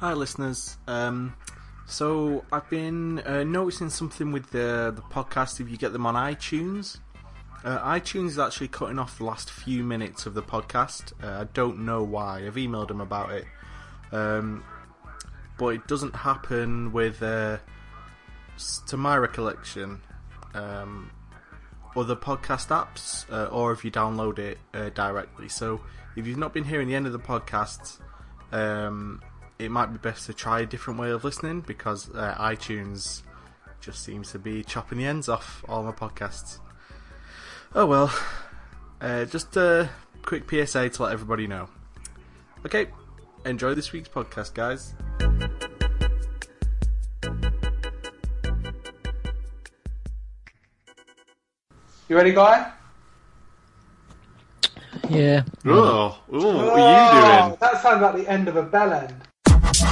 Hi, listeners. Um, so I've been uh, noticing something with the the podcast. If you get them on iTunes, uh, iTunes is actually cutting off the last few minutes of the podcast. Uh, I don't know why. I've emailed them about it, um, but it doesn't happen with, uh, to my recollection, um, other podcast apps, uh, or if you download it uh, directly. So if you've not been hearing the end of the podcast. Um, it might be best to try a different way of listening because uh, iTunes just seems to be chopping the ends off all my podcasts. Oh well, uh, just a quick PSA to let everybody know. Okay, enjoy this week's podcast, guys. You ready, guy? Yeah. Oh, ooh, what are you Oh, doing? That sounds like the end of a bell end. I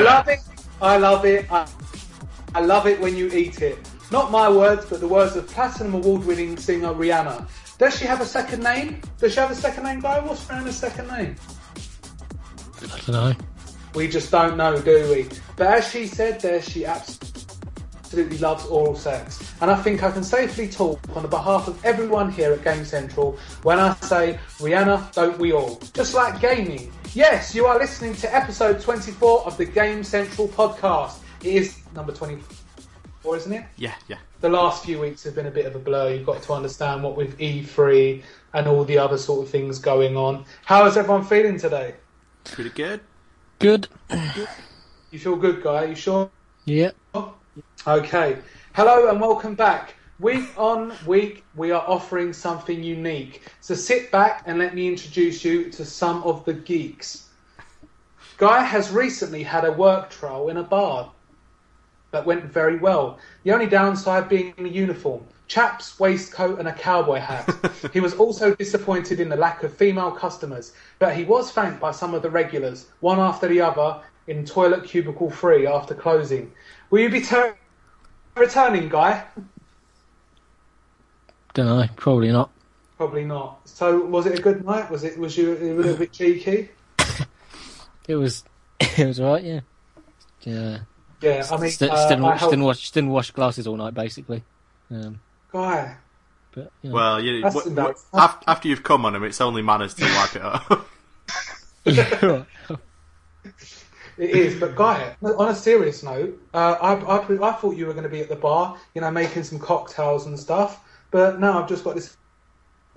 love it. I love it. I, I love it when you eat it. Not my words, but the words of platinum award-winning singer Rihanna. Does she have a second name? Does she have a second name, guy? What's Rihanna's second name? I don't know. We just don't know, do we? But as she said there, she absolutely loves oral sex. And I think I can safely talk on the behalf of everyone here at Game Central when I say, Rihanna, don't we all? Just like gaming. Yes, you are listening to episode 24 of the Game Central podcast. It is number 24, isn't it? Yeah, yeah. the last few weeks have been a bit of a blur. You've got to understand what with E3 and all the other sort of things going on. How is everyone feeling today? Pretty good. Good. You feel good, guy? Are you sure? Yeah. Okay. Hello and welcome back. Week on week, we are offering something unique. So sit back and let me introduce you to some of the geeks. Guy has recently had a work trial in a bar that went very well. The only downside being the uniform. Chaps, waistcoat, and a cowboy hat. he was also disappointed in the lack of female customers, but he was thanked by some of the regulars, one after the other, in toilet cubicle three after closing. Will you be ter- returning, Guy? Don't know. Probably not. Probably not. So, was it a good night? Was it? Was you a little bit cheeky? It was. It was alright. Yeah. Yeah. Yeah, I mean, St- uh, didn't, I helped- didn't watch. Didn't wash glasses all night, basically. Um, Guy. but you know. Well, you, That's w- w- after, after you've come on him, it's only manners to wipe it up. It is, but Guy, on a serious note, uh, I, I, I thought you were going to be at the bar, you know, making some cocktails and stuff, but now I've just got this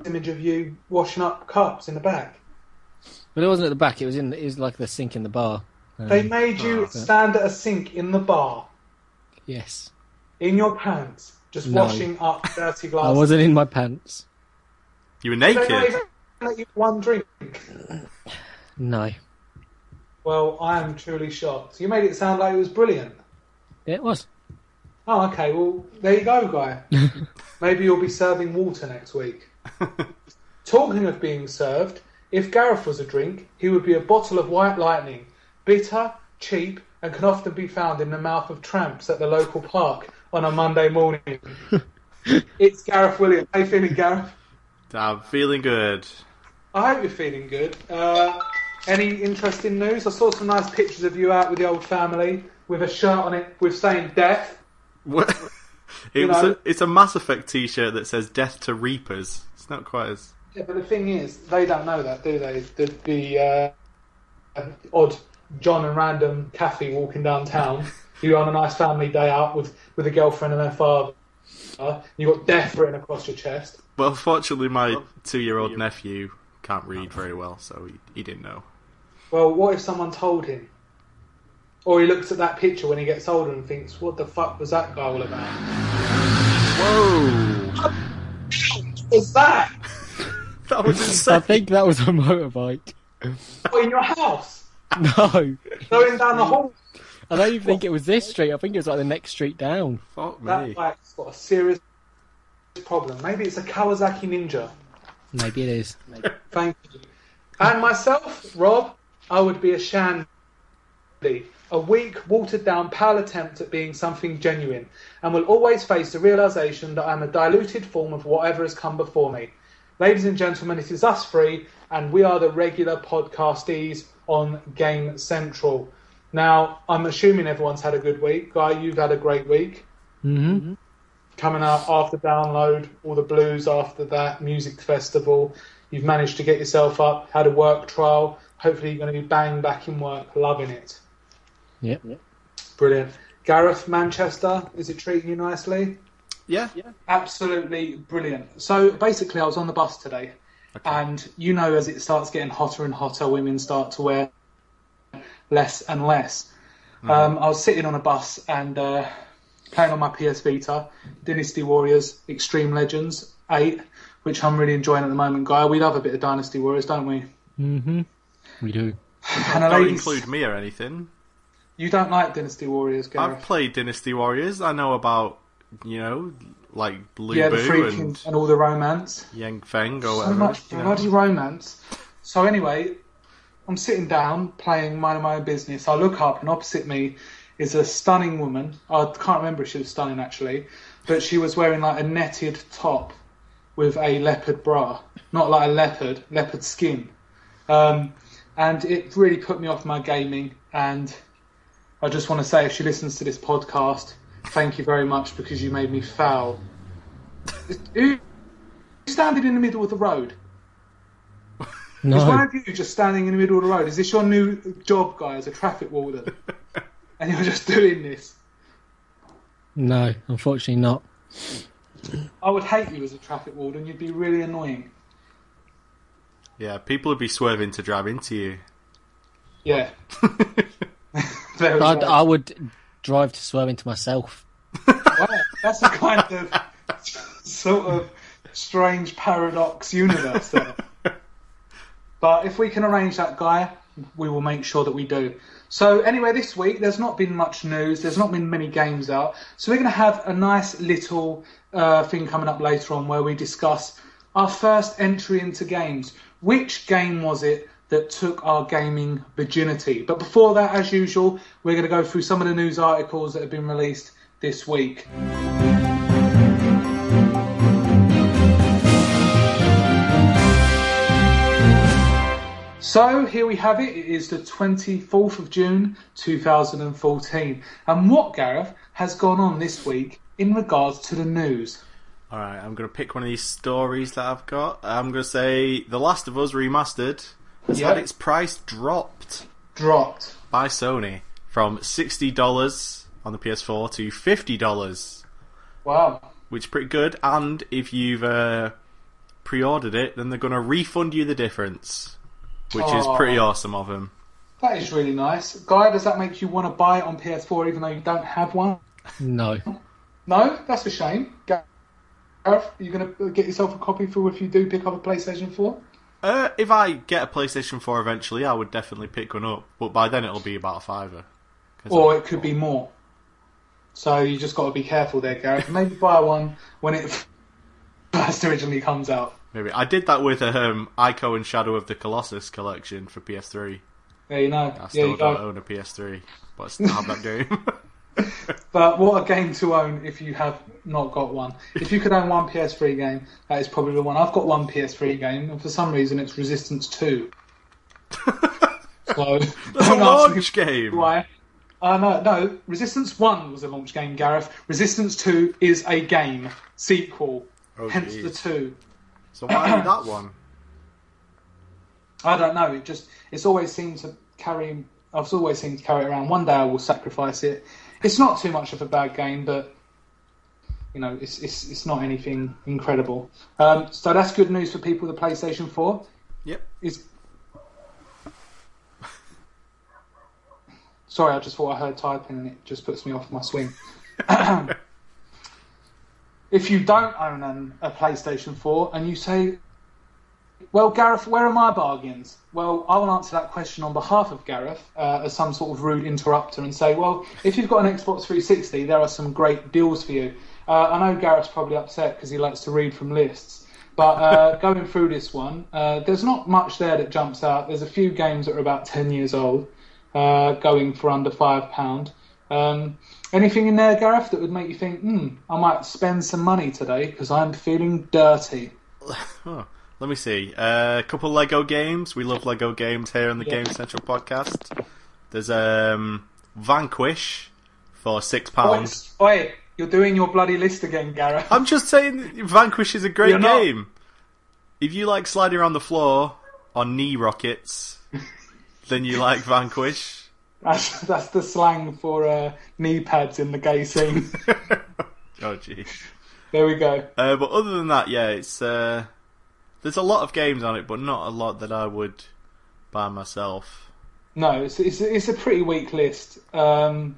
image of you washing up cups in the back. but it wasn't at the back. It was in. It was like the sink in the bar. Um, They made you Oh. stand at a sink in the bar, yes. in your pants, just No. washing up dirty I wasn't in my pants. you were Did they naked. even let you one drink? No. Well, I am truly shocked. You made it sound like it was brilliant. It was. Oh, okay. Well, there you go, guy. Maybe you'll be serving water next week. Talking of being served, if Gareth was a drink, he would be a bottle of White Lightning, bitter, cheap, and can often be found in the mouth of tramps at the local park on a Monday morning. it's Gareth Williams. How you feeling, Gareth? I'm feeling good. I hope you're feeling good. Uh, any interesting news? I saw some nice pictures of you out with the old family with a shirt on it with saying death. What? It You was know- a, it's a Mass Effect T-shirt that says "Death to Reapers." It's not quite as Yeah, but the thing is, they don't know that, do they? The, the uh, odd John and random Kathy walking downtown, you on a nice family day out with, with a girlfriend and their father. you've got death written across your chest. well. Fortunately, my two-year-old nephew can't read very well, so he, he didn't know. Well, what if someone told him? Or he looks at that picture when he gets older and thinks, what the fuck was that guy all about? Whoa! What's that? That was I think that was a motorbike. What, in your house? No. Going down the hall? I don't even think it was this street. I think it was like the next street down. Fuck me. That me. bike's got a serious problem. Maybe it's a Kawasaki Ninja. Maybe it is. Thank you. And myself, Rob, I would be a shandy. A weak, watered down, pale attempt at being something genuine, and will always face the realization that I'm a diluted form of whatever has come before me. Ladies and gentlemen, it is us three, and we are the regular podcastees on Game Central. Now, I'm assuming everyone's had a good week. Guy, you've had a great week. Mm-hmm. Coming out after download, all the blues after that, music festival. You've managed to get yourself up, had a work trial. Hopefully, you're going to be bang back in work, loving it. Yep. Brilliant. Gareth, Manchester, is it treating you nicely? Yeah. Absolutely brilliant. So basically, I was on the bus today, and you know, as it starts getting hotter and hotter, women start to wear less and less. Um, I was sitting on a bus and uh, playing on my PS Vita, Dynasty Warriors Extreme Legends 8, which I'm really enjoying at the moment, Guy. We love a bit of Dynasty Warriors, don't we? Mm-hmm. We do. And a Don't lady- include me or anything. You don't like Dynasty Warriors, I've played Dynasty Warriors. I know about, you know, like Blue yeah, the Boo freaking and and all the romance. Yang Feng or so whatever. much you know. bloody romance. So anyway, I'm sitting down playing minding my own business. I look up and opposite me is a stunning woman. I can't remember if she was stunning actually, but she was wearing like a netted top with a leopard bra, not like a leopard, leopard skin. Um, and it really put me off my gaming. And I just want to say, if she listens to this podcast, thank you very much because you made me foul. Who standing in the middle of the road? Is one of you just standing in the middle of the road? Is this your new job, guy, as a traffic warden? and you're just doing this? No, unfortunately not. I would hate you as a traffic warden. You'd be really annoying. Yeah, people would be swerving to drive into you. Yeah. I'd. I would drive to swerve into myself. Wow, that's a kind of sort of strange paradox universe there. But if we can arrange that guy, we will make sure that we do. So anyway, this week there's not been much news. There's not been many games out. So we're going to have a nice little uh, thing coming up later on where we discuss our first entry into games. Which game was it that took our gaming virginity? But before that, as usual, we're going to go through some of the news articles that have been released this week. So here we have it. It is the 24th of June 2014. And what, Gareth, has gone on this week in regards to the news? Alright, I'm going to pick one of these stories that I've got. I'm going to say The Last of Us Remastered has Yeah. had its price dropped Dropped. by Sony from $60 on the PS4 to $50, Wow. which is pretty good. And if you've uh, pre ordered it, then they're going to refund you the difference, which is pretty awesome of him. That is really nice. Guy, does that make you want to buy it on PS4 even though you don't have one? No. No? That's a shame. Gareth, are you going to get yourself a copy for if you do pick up a PlayStation 4? Uh, if I get a PlayStation 4 eventually, I would definitely pick one up, but by then it'll be about a fiver. Or it could be more. So you just got to be careful there, Gareth. Maybe buy one when it first originally comes out. Maybe I did that with um, Ico and Shadow of the Colossus collection for PS3. There you know. I still you don't own a PS3, but I still have that game. But what a game to own if you have not got one. If you could own one PS3 game, that is probably the one. I've got one PS3 game, and for some reason it's Resistance 2. So, That's a don't ask me launch game. why. Uh, no, no, Resistance 1 was a launch game, Gareth. Resistance 2 is a game, sequel, Oh, hence jeez. the 2. So why that one? I don't know. It just it's always seemed to carry. I've always seemed to carry it around. One day I will sacrifice it. It's not too much of a bad game, but you know, it's it's it's not anything incredible. Um, so that's good news for people with the PlayStation Four. Yep. Is sorry, I just thought I heard typing and it just puts me off my swing. if you don't own an, a PlayStation 4 and you say, well, Gareth, where are my bargains? Well, I will answer that question on behalf of Gareth uh, as some sort of rude interrupter and say, well, if you've got an Xbox 360, there are some great deals for you. Uh, I know Gareth's probably upset because he likes to read from lists, But uh, going through this one, uh, there's not much there that jumps out. There's a few games that are about 10 years old, uh, going for under £5. Um, anything in there, Gareth, that would make you think, hmm, I might spend some money today because I'm feeling dirty? Oh, let me see. Uh, a couple Lego games. We love Lego games here on the Yeah. Game Central podcast. There's um, Vanquish for six pounds. Oi, oi, you're doing your bloody list again, Gareth. I'm just saying, Vanquish is a great game. If you like sliding around the floor on knee rockets, then you like Vanquish. That's, that's the slang for uh, knee pads in the gay scene. oh, gee. there we go. Uh, but other than that, yeah, it's uh, there's a lot of games on it, but not a lot that I would buy myself. No, it's it's, it's a pretty weak list. Um,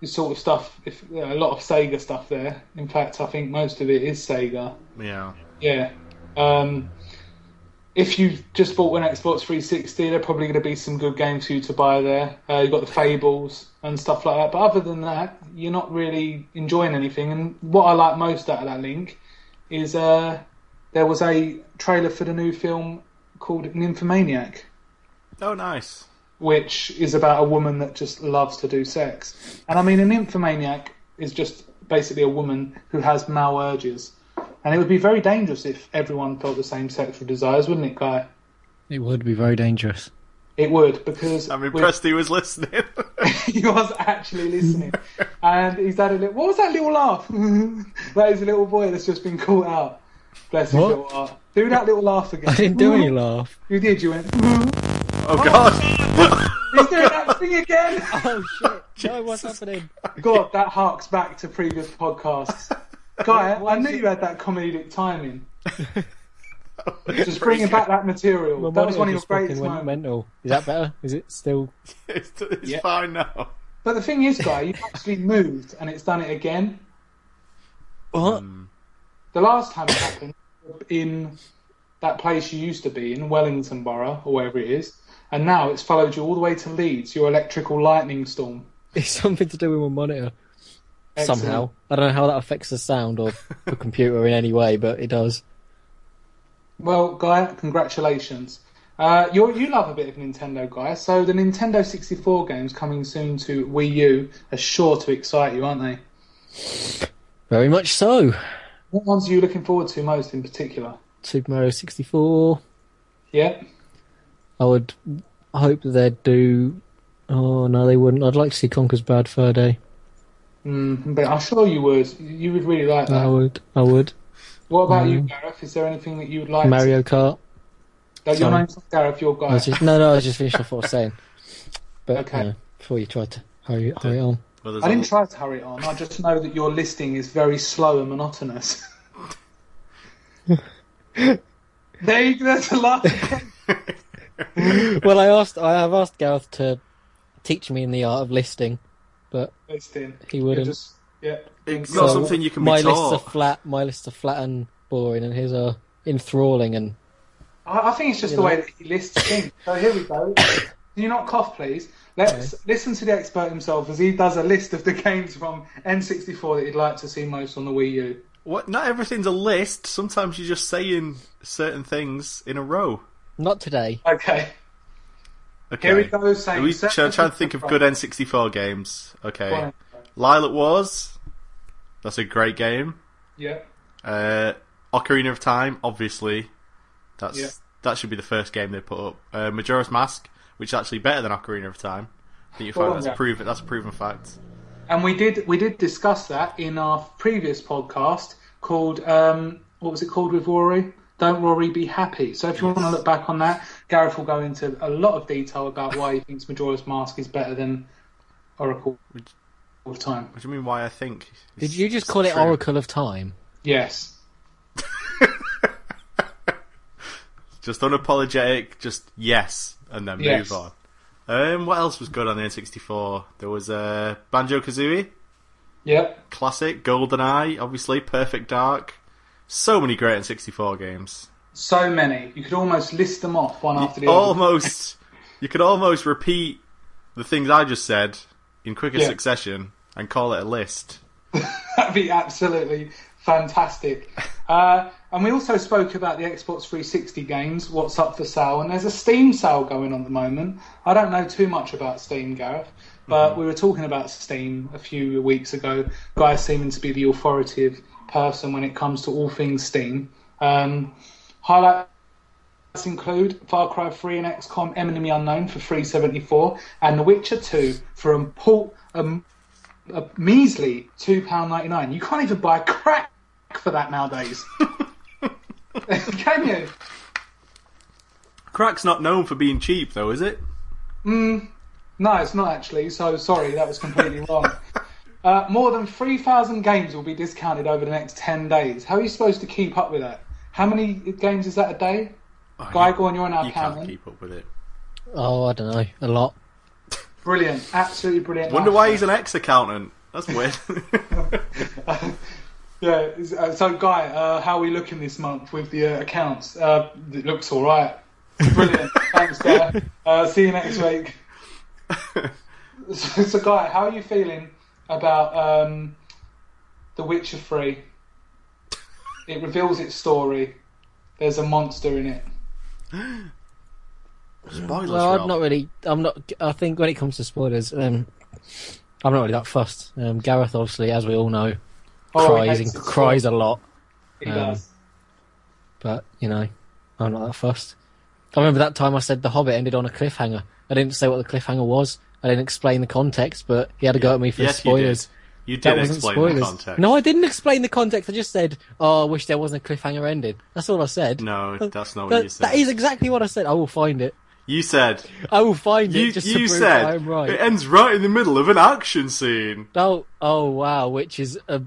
this sort of stuff, if a lot of Sega stuff there. In fact, I think most of it is Sega. Yeah. Yeah. Um, if you've just bought an Xbox 360, there are probably going to be some good games for you to buy there. Uh, you've got the Fables and stuff like that. But other than that, you're not really enjoying anything. And what I like most out of that link is uh, there was a trailer for the new film called Nymphomaniac, Oh, nice. which is about a woman that just loves to do sex. And I mean, a nymphomaniac is just basically a woman who has male urges. And it would be very dangerous if everyone felt the same sexual desires, wouldn't it, Guy? It would be very dangerous. It would, because I'm with- impressed he was listening. he was actually listening. and he's had a little. What was that little laugh? that is a little boy that's just been caught out. Bless his What? little heart. Do that little laugh again. I didn't do any laugh. You did, you went. oh God. He's doing that thing again! Oh shit! No, what's happening? God, that harks back to previous podcasts. Guy, I knew it- you had that comedic timing. Just bringing back that material. My that was one of your greatest went moments. mental. Is that better? Is it still? it's it's Yeah. fine now. But the thing is, Guy, you've actually moved and it's done it again. What? Hmm. The last time it happened, in that place you used to be in, Wellington Borough, or wherever it is, and now it's followed you all the way to Leeds, your electrical lightning storm. It's something to do with my monitor. Excellent. Somehow. I don't know how that affects the sound or the computer in any way, but it does. Well, Guy, congratulations. Uh, you you love a bit of Nintendo, Guy. So the Nintendo 64 games coming soon to Wii U are sure to excite you, aren't they? Very much so. What ones are you looking forward to most in particular? Super Mario 64. Yeah. I would hope that they'd do. Oh no, they wouldn't. I'd like to see Conker's Bad Fur Day. Mm, but I'm sure you would. You would really like that. I would. I would. What about you, Mm. Gareth? Is there anything that you would like? Mario Kart. To... Uh, your Sorry. name's not Gareth. Your I Guy. was just, no, no, I was just finished off what I was saying. But Okay. you know, before you tried to hurry, hurry on. Well, there's I a- didn't try to hurry it on. I just know that your listing is very slow and monotonous. there you go. That's a laugh. well, I asked. I have asked Gareth to teach me in the art of listing, but he wouldn't. just yeah. It's So not something you can be my lists are flat. My lists are flat and boring, and his are enthralling and I, I think it's just the know? way that he lists things. So here we go. Can you not cough, please? Let's listen to the expert himself as he does a list of the games from N64 that he'd like to see most on the Wii U. What? Not everything's a list. Sometimes you're just saying certain things in a row. not today. Okay. Okay. Here we go. Saying we certain try, try to think of good N64 games. Okay. Go. Lylat Wars. That's a great game. Yeah. Uh, Ocarina of Time, obviously. That's Yeah. that should be the first game they put up. Uh, Majora's Mask, which is actually better than Ocarina of Time. I think you find that's a proven that's a proven fact. And we did we did discuss that in our previous podcast called um, what was it called with Rory? Don't Rory be happy. So if you want to look back on that, Gareth will go into a lot of detail about why he thinks Majora's Mask is better than Oracle Which- of Time. What do you mean? Why I think? Did you just call it true. Oracle of Time? Yes. Just unapologetic. Just yes, and then Yes. move on. Um, what else was good on the N64? There was uh, Banjo Kazooie, Yep. classic, Golden Eye, obviously, Perfect Dark. So many great N64 games. So many. You could almost list them off one after the other. almost you could almost repeat the things I just said in quicker Yeah. succession and call it a list. That'd be absolutely Fantastic. Uh, and we also spoke about the Xbox 360 games, what's up for sale, and there's a Steam sale going on at the moment. I don't know too much about Steam, Gareth, but we were talking about Steam a few weeks ago. Guy seeming to be the authoritative person when it comes to all things Steam. Um, highlights include Far Cry 3 and XCOM Enemy Unknown for 374 and The Witcher 2 for a, um, a measly £2.99. You can't even buy crack for that nowadays. Can you? Crack's not known for being cheap, though, is it? Mm, No, it's not actually. So sorry, that was completely wrong. Uh, more than 3,000 games will be discounted over the next 10 days. How are you supposed to keep up with that? How many games is that a day? Guy, go on, you're on our You can't keep up with it. Oh, I don't know, a lot. Brilliant, absolutely brilliant. Wonder why he's an ex-accountant. That's weird. Yeah, uh, so Guy, uh, how are we looking this month with the uh, accounts? Uh, it looks all right. Brilliant. Thanks, Guy. Uh, see you next week. So, so, Guy, how are you feeling about um, The Witcher 3? It reveals its story. There's a monster in it. Spoilers, Well, I'm not really. I'm not. I think when it comes to spoilers, um, I'm not really that fussed. Um, Gareth, obviously, as we all know, Oh, cries and cries a lot. He um, does. But you know, I'm not that fussed. I remember that time I said The Hobbit ended on a cliffhanger. I didn't say what the cliffhanger was. I didn't explain the context, but he had to go at me for yes, spoilers. You did. That You did wasn't explain spoilers. the context. No, I didn't explain the context. I just said, "Oh, I wish there wasn't a cliffhanger ending." That's all I said. No, that's not what That- you said. that is exactly what I said. I will find it. You said. I will find You, it just you to prove said I'm right. it ends right in the middle of an action scene. Oh, oh wow! Which is a,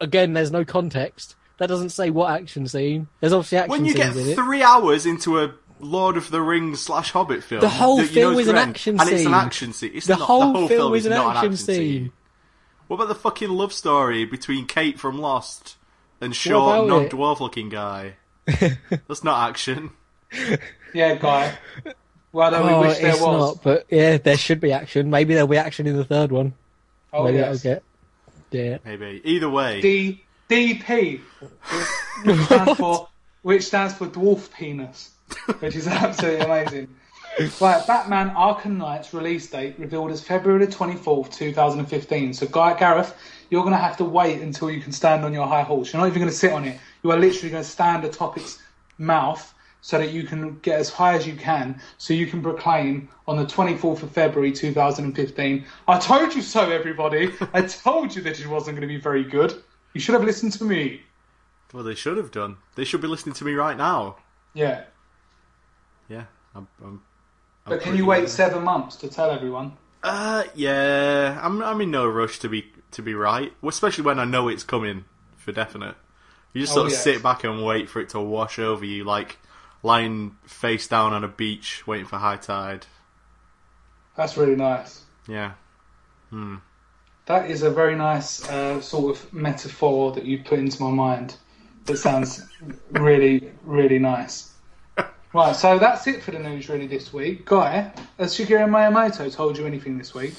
again, there's no context. That doesn't say what action scene. There's obviously action When you get three hours into a Lord of the Rings slash Hobbit film, The whole you film know is an action and it's an action scene. It's The not, whole the whole film is is an action an action scene. What about the fucking love story between Kate from Lost and short, about non dwarf looking guy? That's not action. Yeah, Guy. Well, don't oh, we wish there it's was? not. But yeah, there should be action. Maybe there'll be action in the third one. Oh, Maybe yes. that'll get. Yeah. Maybe. Either way, D DP, which stands for which stands for dwarf penis, which is absolutely amazing. Right, Batman Arkham Knight's release date revealed as February the twenty fourth, two thousand and fifteen. So, Guy Gareth, you're going to have to wait until you can stand on your high horse. You're not even going to sit on it. You are literally going to stand atop its mouth so that you can get as high as you can, so you can proclaim on the 24th of February 2015, I told you so, everybody. I told you that it wasn't going to be very good. You should have listened to me. well, they should have done. They should be listening to me right now. Yeah. Yeah. I'm, I'm But can you wait good. seven months to tell everyone? Uh, yeah, I'm. I'm in no rush to be to be right, especially when I know it's coming for definite. You just Oh, sort of yes. sit back and wait for it to wash over you, like lying face down on a beach waiting for high tide. That's really nice. Yeah, Hmm. That is a very nice uh, sort of metaphor that you put into my mind. That sounds really, really nice. Right, so that's it for the news really this week. Guy, has Shigeru Miyamoto told you anything this week?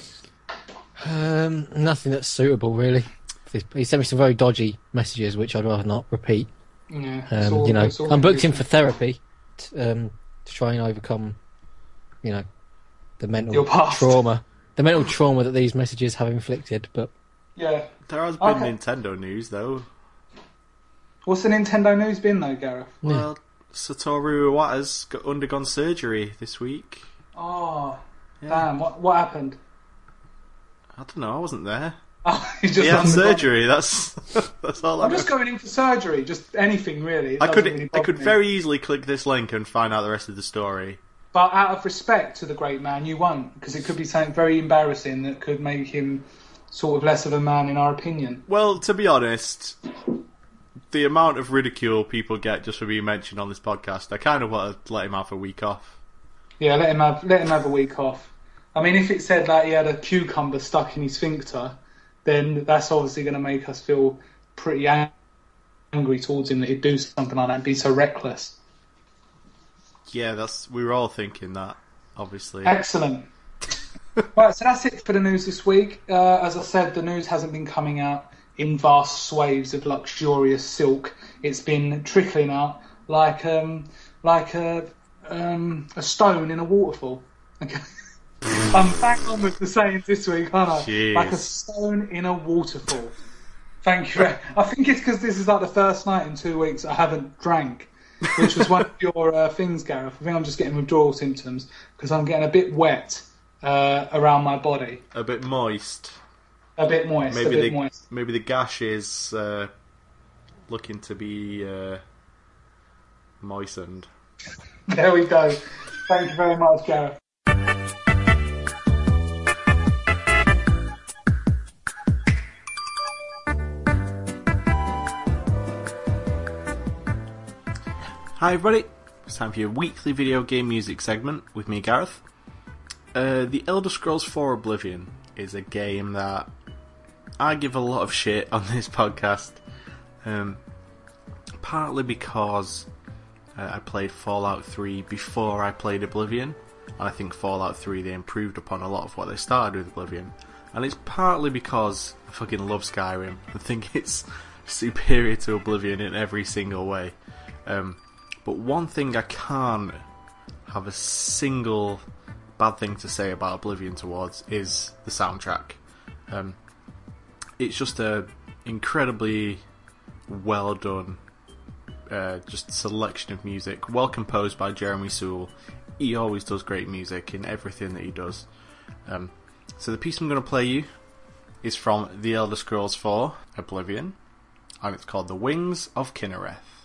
Um, nothing that's suitable really. He sent me some very dodgy messages, which I'd rather not repeat. Yeah, it's Um, all- you know, it's all I'm booked in for therapy t- um, to try and overcome, you know, the mental trauma, the mental trauma that these messages have inflicted. But Yeah. there has been Okay. Nintendo news though. What's the Nintendo news been though, Gareth? Well, Satoru Iwata's got undergone surgery this week. Oh, Yeah. damn! What what happened? I don't know. I wasn't there. Oh, he just He had surgery. That's that's all I I'm know. just going in for surgery. Just anything really. It I could really I could me. very easily click this link and find out the rest of the story. But out of respect to the great man, you won't, because it could be something very embarrassing that could make him sort of less of a man in our opinion. Well, to be honest, the amount of ridicule people get just for being mentioned on this podcast, I kind of want to let him have a week off. Yeah, let him have let him have a week off. I mean, if it said that he had a cucumber stuck in his sphincter, then that's obviously going to make us feel pretty angry towards him that he'd do something like that and be so reckless. Yeah, that's we were all thinking that, obviously. Excellent. right, so that's it for the news this week. Uh, as I said, the news hasn't been coming out in vast swathes of luxurious silk. It's been trickling out like um, like a um, a stone in a waterfall. Okay. I'm back on with the sayings this week, aren't I? Jeez. Like a stone in a waterfall. Thank you. I think it's because this is like the first night in two weeks I haven't drank, which was one of your uh, things, Gareth. I think I'm just getting withdrawal symptoms because I'm getting a bit wet uh, around my body, A bit moist. A bit moist, Maybe a bit the moist. maybe the gash is uh, looking to be uh, moistened. There we go. Thank you very much, Gareth. Hi everybody, it's time for your weekly video game music segment with me, Gareth. Uh, the Elder Scrolls 4 Oblivion is a game that I give a lot of shit on this podcast, um, partly because uh, I played Fallout 3 before I played Oblivion, and I think Fallout 3 they improved upon a lot of what they started with Oblivion, and it's partly because I fucking love Skyrim. I think it's superior to Oblivion in every single way. Um, but one thing I can't have a single bad thing to say about Oblivion towards is the soundtrack. Um, it's just a incredibly well done, uh, just selection of music, well composed by Jeremy Soule. He always does great music in everything that he does. Um, so the piece I'm going to play you is from The Elder Scrolls 4 Oblivion, and it's called The Wings of Kynareth.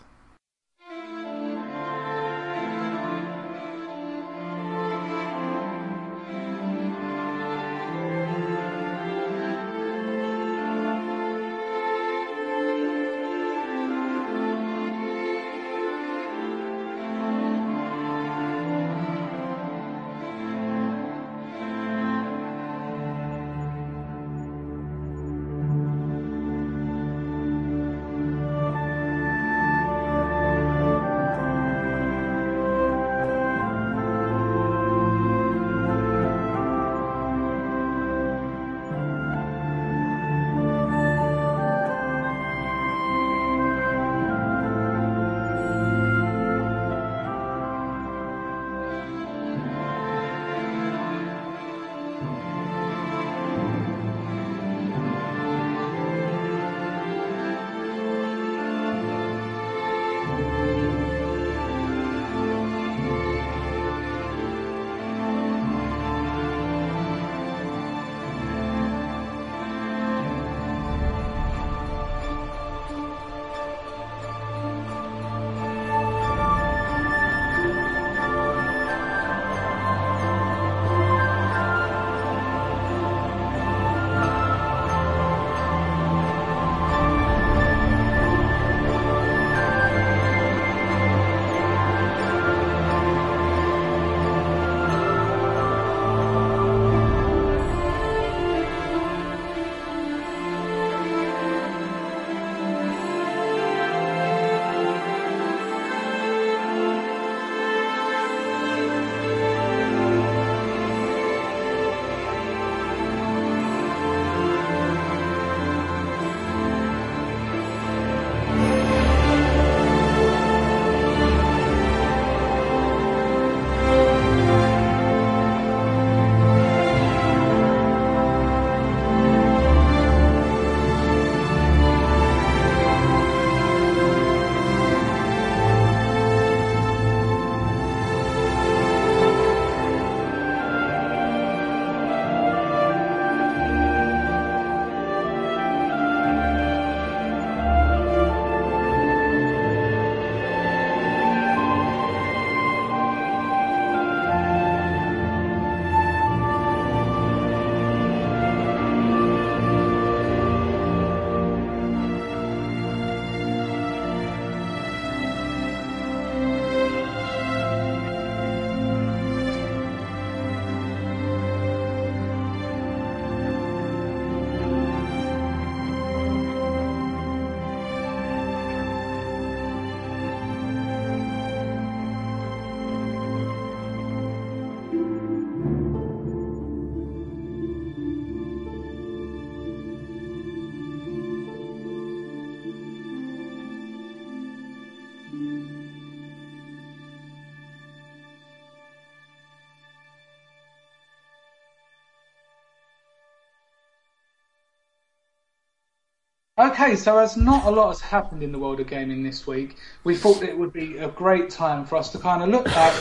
Okay, so as not a lot has happened in the world of gaming this week, we thought it would be a great time for us to kind of look back,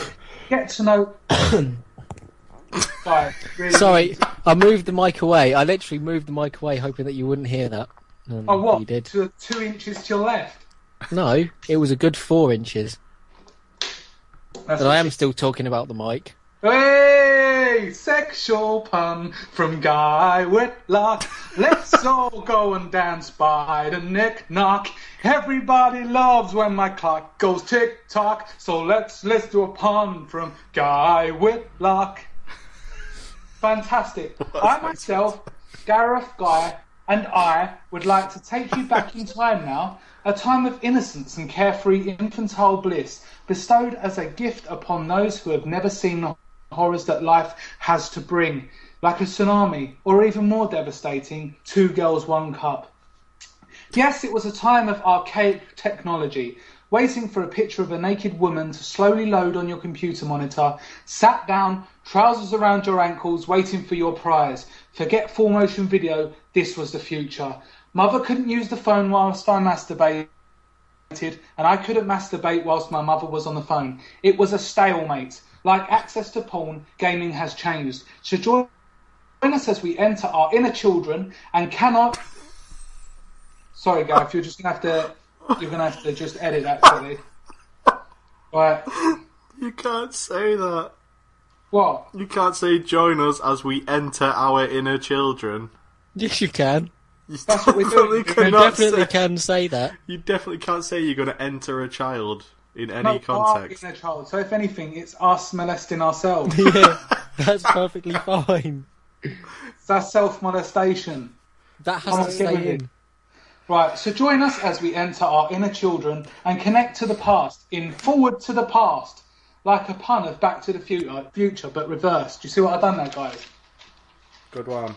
get to know. Right, really- Sorry, I moved the mic away. I literally moved the mic away, hoping that you wouldn't hear that. Um, Oh, what? You did. To two inches to your left. No, it was a good four inches. That's But I am still talking about the mic. Hey, sexual pun from Guy Whitlock. Let's all go and dance by the knick knock. Everybody loves when my clock goes tick tock. So let's let's do a pun from Guy Whitlock. Fantastic. I myself, Gareth Guy, and I would like to take you back in time now, a time of innocence and carefree infantile bliss, bestowed as a gift upon those who have never seen the horrors that life has to bring, like a tsunami, or even more devastating, two girls, one cup. Yes, it was a time of archaic technology, waiting for a picture of a naked woman to slowly load on your computer monitor, sat down, trousers around your ankles, waiting for your prize. Forget full motion video, this was the future. Mother couldn't use the phone whilst I masturbated, and I couldn't masturbate whilst my mother was on the phone. It was a stalemate. Like access to porn, gaming has changed. So join us as we enter our inner children and cannot Sorry, Gareth, you're just gonna have to you're gonna have to just edit that quickly. Right. You can't say that. What? You can't say join us as we enter our inner children. Yes, you can. You That's what we're definitely doing. You You cannot definitely say- can say that. You definitely can't say you're going to enter a child in any No, context. our inner child. So if anything, it's us molesting ourselves. Yeah, that's perfectly fine. That's self molestation. That has Come to on, get with stay in. Right, so join us as we enter our inner children and connect to the past in Forward to the Past, like a pun of Back to the Future, future but reversed. Do you see what I've done there, guys? Good one.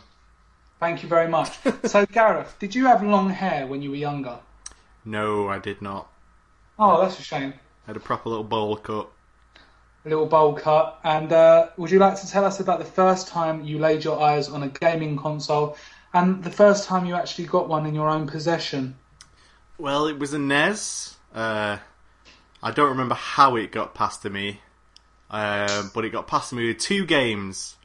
Thank you very much. so, Gareth, did you have long hair when you were younger? No, I did not. Oh, that's a shame. Had a proper little bowl cut. A little bowl cut. And uh, would you like to tell us about the first time you laid your eyes on a gaming console and the first time you actually got one in your own possession? Well, it was a NES. Uh, I don't remember how it got past to me, uh, but it got past to me with two games.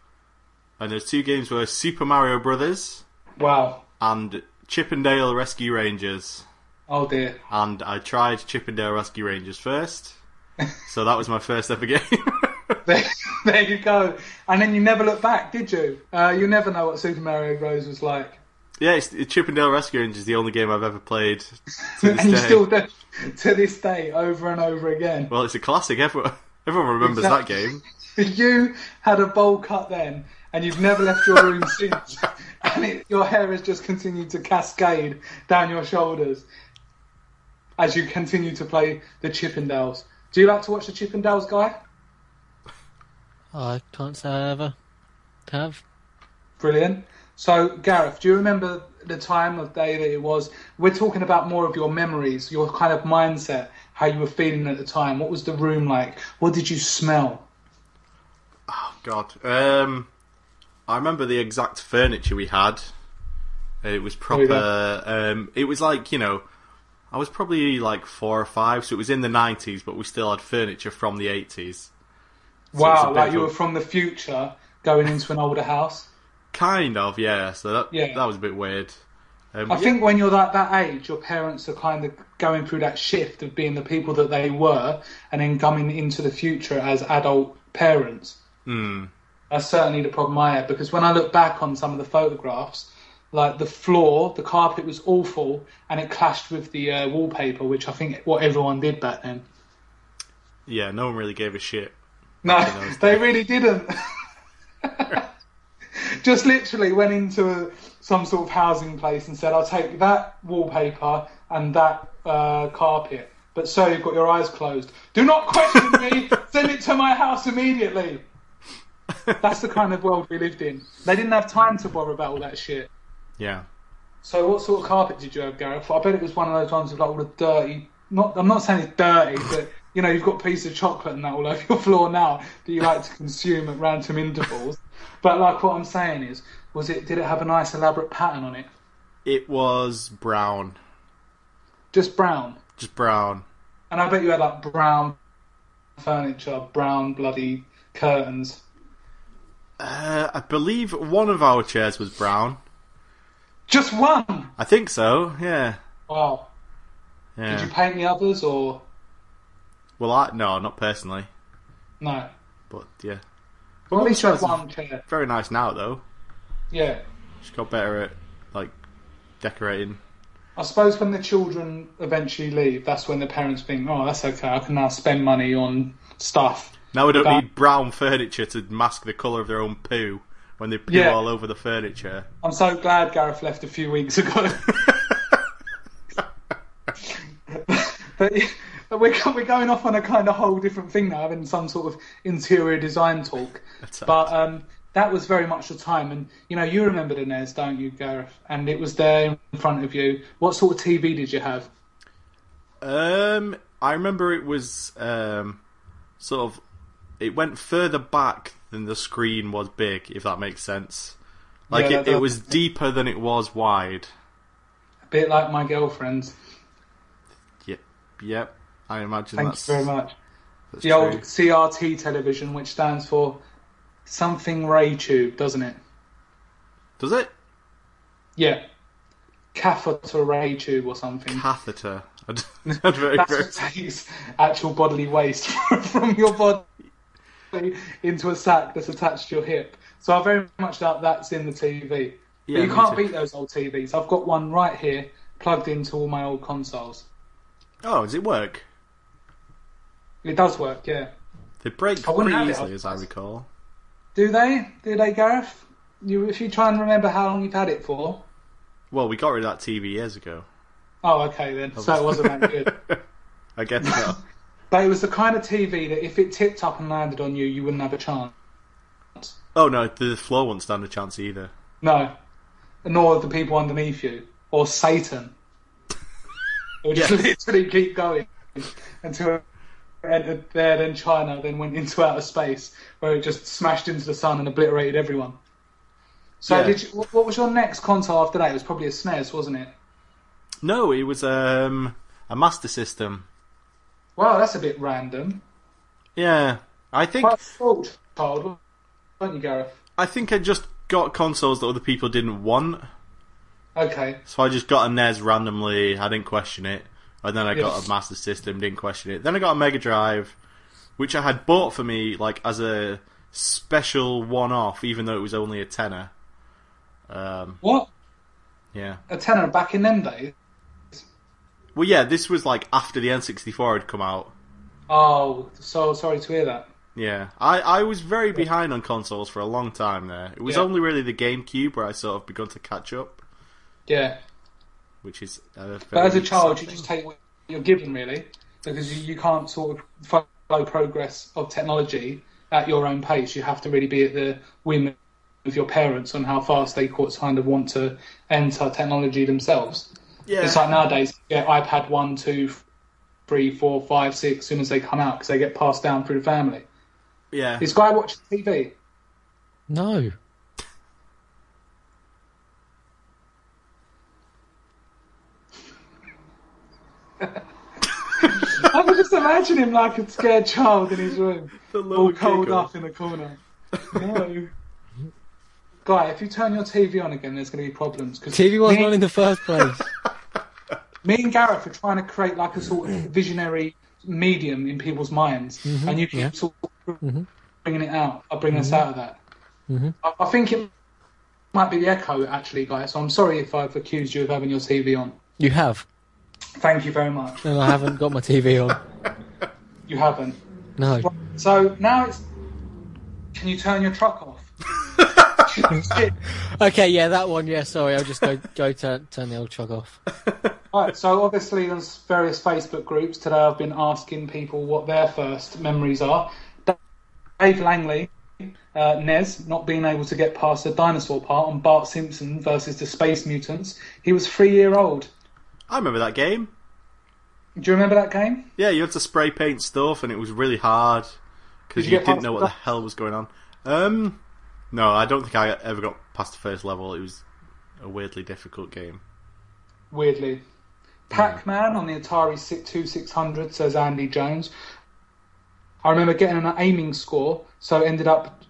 And those two games were Super Mario Brothers Wow. and Chippendale Rescue Rangers. Oh dear. And I tried Chippendale Rescue Rangers first, so that was my first ever game. There, there you go. And then you never look back, did you? Uh, you never know what Super Mario Bros. was like. yeah, it's, Chippendale Rescue Rangers is the only game I've ever played to this and you day. still do to this day, over and over again. Well, it's a classic. Everyone, everyone remembers Exactly. that game. You had a bowl cut then, and you've never left your room since. And it, your hair has just continued to cascade down your shoulders as you continue to play the Chippendales. Do you like to watch the Chippendales, guy? I can't say I ever have. Brilliant. So, Gareth, do you remember the time of day that it was? We're talking about more of your memories, your kind of mindset, how you were feeling at the time. What was the room like? What did you smell? Oh, God. Um, I remember the exact furniture we had. It was proper. Um, it was like you know, I was probably like four or five, so it was in the nineties, but we still had furniture from the eighties. it's a wow, like you were from the future going into an older house. Kind of, yeah. So that Yeah. that was a bit weird. Um, I yeah. think when you're that, that age, your parents are kind of going through that shift of being the people that they were and then coming into the future as adult parents. Hmm. That's certainly the problem I had because when I look back on some of the photographs, like the floor, the carpet was awful and it clashed with the uh, wallpaper, which I think what everyone did back then. yeah, no one really gave a shit. No, they really didn't. Just literally went into a, some sort of housing place and said, "I'll take that wallpaper and that uh, carpet." But sir, you've got your eyes closed. Do not question me. Send it to my house immediately. That's the kind of world we lived in. They didn't have time to bother about all that shit. Yeah. So, what sort of carpet did you have, Gareth? I bet it was one of those ones with like all the dirty. Not, I'm not saying it's dirty, but you know, you've got pieces of chocolate and that all over your floor now that you like to consume at random intervals. But like what I'm saying is, was it? Did it have a nice elaborate pattern on it? It was brown, Just brown. just brown. And I bet you had like brown furniture, brown bloody curtains. Uh, I believe one of our chairs was brown. Just one. I think so. Yeah. Wow. Yeah. Did you paint the others or Well, I no, not personally, no? but yeah. Well, at least had one chair. Very nice now though. Yeah. She's got better at like decorating. I suppose when the children eventually leave, that's when the parents think, "Oh, that's okay. I can now spend money on stuff." Now we don't But- need brown furniture to mask the colour of their own poo when they poo Yeah. all over the furniture. I'm so glad Gareth left a few weeks ago. but but we're we're going off on a kind of whole different thing now, having some sort of interior design talk. But um, that was very much the time, and you know, you remember the NES, don't you, Gareth? And it was there in front of you. What sort of TV did you have? Um, I remember it was um, sort of. It went further back than the screen was big, if that makes sense. Like Yeah, it, it was deeper than it was wide. A bit like my girlfriend's. Yep, yep. I imagine Thank that's you very much. The true. old CRT television, which stands for something ray tube, doesn't it? Does it Yeah. Catheter ray tube or something. catheter? I don't- I don't That's what takes actual bodily waste from your body into a sack that's attached to your hip. So I very much doubt that's in the TV. Yeah, but you can't too. beat those old TVs. I've got one right here plugged into all my old consoles. Oh, does it work? It does work, yeah. They break pretty easily, as I recall. Do they? Do they, Gareth? You, if you try and remember how long you've had it for. Well, we got rid of that TV years ago. Oh, okay then. So it wasn't that good. I guess not. But it was the kind of TV that if it tipped up and landed on you, you wouldn't have a chance. Oh no, the floor won't stand a chance either. No. Nor the people underneath you. Or Satan. It would just literally keep going until it entered there, then China, then went into outer space, where it just smashed into the sun and obliterated everyone. So, Yeah. did you, what what was your next console after that? It was probably a SNES, wasn't it? No, it was um, a Master System. Wow, that's a bit random. Yeah, I think Quite spoiled child, weren't you, Gareth? I think I just got consoles that other people didn't want, Okay. so I just got a NES randomly. I didn't question it, and then I got a Master System, didn't question it. Then I got a Mega Drive, which I had bought for me like as a special one-off, even though it was only a tenner. Um, What? yeah. A tenner back in them days? Well, yeah, this was like after the N64 had come out. Oh, so sorry to hear that. Yeah, I, I was very behind on consoles for a long time there. It was Yeah. only really the GameCube where I sort of begun to catch up, Yeah. which is. But as a child, you just take what you're given, really, because you, you can't sort of follow progress of technology at your own pace. You have to really be at the whim of your parents on how fast they kind of want to enter technology themselves. Yeah, It's like nowadays, you get iPad 1, 2, 3, 4, 5, 6, as soon as they come out, because they get passed down through the family. yeah. Is Guy watching TV? No. I can just imagine him like a scared child in his room. The all little curled up in a corner. No. Guy, if you turn your TV on again, there's going to be problems. Cause TV wasn't me, on in the first place. me and Gareth are trying to create like a sort of visionary medium in people's minds, mm-hmm. and you keep yeah. sort of mm-hmm. bringing it out, or bringing us mm-hmm. out of that. I, I think it might be the echo, actually, guy. So I'm sorry if I've accused you of having your TV on. You have. Thank you very much. And I haven't got my TV on. You haven't. No. So now it's. Can you turn your truck off? Okay, yeah, that one, yeah, sorry, I'll just go go turn, turn the old truck off. Right, so obviously there's various Facebook groups today. I've been asking people what their first memories are. Dave Langley, uh, Nez, not being able to get past the dinosaur part on Bart Simpson versus the Space Mutants. He was three year old. I remember that game. Do you remember that game? Yeah, you had to spray paint stuff, and it was really hard because Did you, you get didn't past know what the- the hell was going on. Um, no, I don't think I ever got past the first level. It was a weirdly difficult game. weirdly. Pac Man on the Atari 2600, says Andy Jones. I remember getting an aiming score, so it ended up.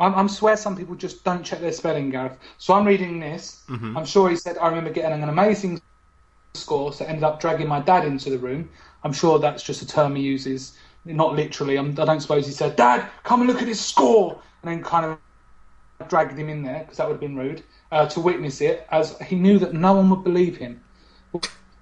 I'm, I'm swear some people just don't check their spelling, Gareth. So I'm reading this. Mm-hmm. I'm sure he said, I remember getting an amazing score, so ended up dragging my dad into the room. I'm sure that's just a term he uses, not literally. I'm, I don't suppose he said, Dad, come and look at his score, and then kind of dragged him in there because that would have been rude uh, to witness it, as he knew that no one would believe him,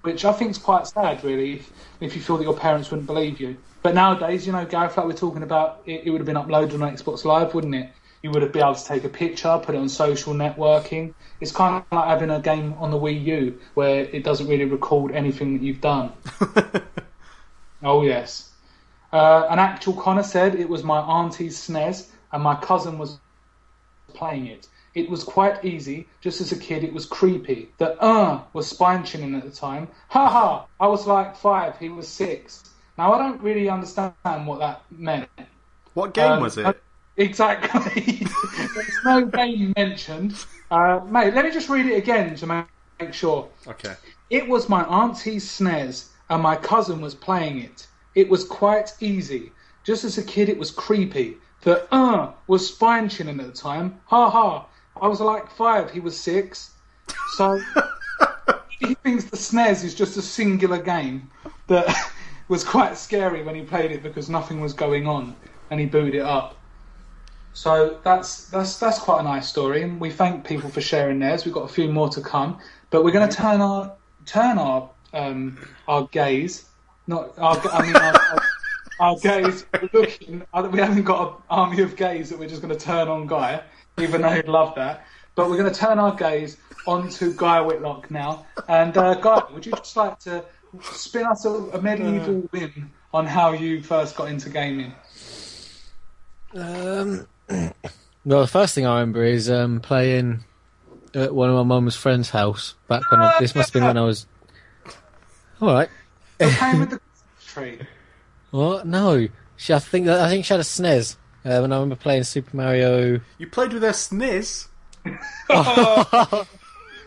which I think is quite sad, really, if, if you feel that your parents wouldn't believe you. But nowadays, you know, Gareth, like we're talking about, it, it would have been uploaded on Xbox Live, wouldn't it? You would have been able to take a picture, put it on social networking. It's kind of like having a game on the Wii U where it doesn't really record anything that you've done. Oh yes. Uh, an actual Connor said it was my auntie's SNES and my cousin was playing it. It was quite easy. Just as a kid, it was creepy. The uh was spine chilling at the time. Ha ha! I was like five. He was six. Now I don't really understand what that meant. What game Um, was it? Exactly. There's no game mentioned. Uh, mate, let me just read it again to make, sure. Okay. It was my auntie's SNES, and my cousin was playing it. It was quite easy. Just as a kid, it was creepy. The uh was spine chilling at the time. Ha ha. I was like five, he was six. So he thinks the SNES is just a singular game that was quite scary when he played it because nothing was going on and he booted it up. So that's that's that's quite a nice story, and we thank people for sharing theirs. We've got a few more to come, but we're going to turn our turn our um, our gaze, not our I mean our, our. We're looking. We haven't got an army of gays that we're just going to turn on Guy, even though he'd love that. But we're going to turn our gaze onto Guy Whitlock now. And uh, Guy, would you just like to spin us a, a medieval win on how you first got into gaming? Um, well, the first thing I remember is um, playing at one of my mum's friend's house back when I, this must have been when I was. All right. You're playing with the tree. What? No. She, I think I think she had a SNES. Uh, when I remember playing Super Mario. You played with a SNES?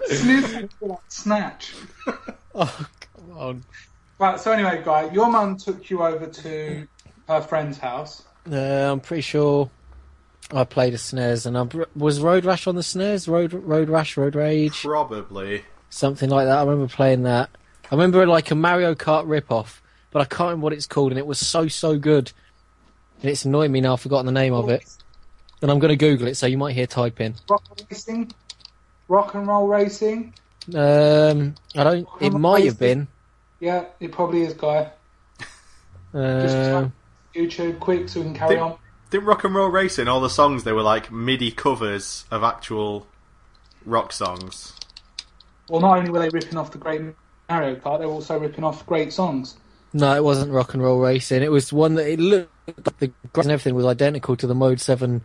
Snooze, like snatch. Oh, come on. Right, so anyway, Guy, your mum took you over to her friend's house. Uh, I'm pretty sure I played a SNES, and I was Road Rash on the SNES. Road Road Rash, Road Rage, Probably. something like that. I remember playing that. I remember like a Mario Kart rip-off, but I can't remember what it's called, and it was so so good. And it's annoying me now. I've forgotten the name of it, and I'm going to Google it, so you might hear typing. Rock racing? Rock and roll racing? Um, I don't. It might have been. Yeah, it probably is, Guy. Uh, YouTube, quick, so we can carry Did- on. Didn't Rock and Roll Racing, all the songs, they were like MIDI covers of actual rock songs. Well, not only were they ripping off the great Mario Kart, they were also ripping off great songs. No, it wasn't Rock and Roll Racing. It was one that it looked like the graphics and everything was identical to the Mode Seven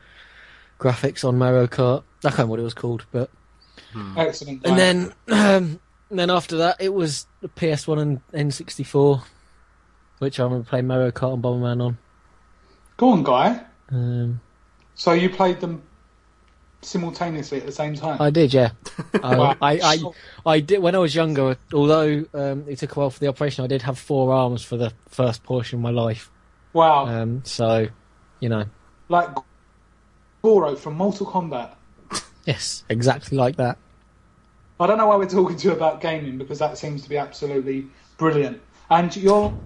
graphics on Mario Kart. I can't remember what it was called, but Excellent. And then um, then after that it was the PS1 and N64, which I remember playing Mario Kart and Bomberman on. Go on, Guy. Um, So you played them simultaneously at the same time? I did, yeah. I, Wow. I, I, I did when I was younger. Although um, it took a while for the operation, I did have four arms for the first portion of my life. Wow. Um, so, you know, like Goro from Mortal Kombat. yes, exactly like that. I don't know why we're talking to you about gaming because that seems to be absolutely brilliant. And your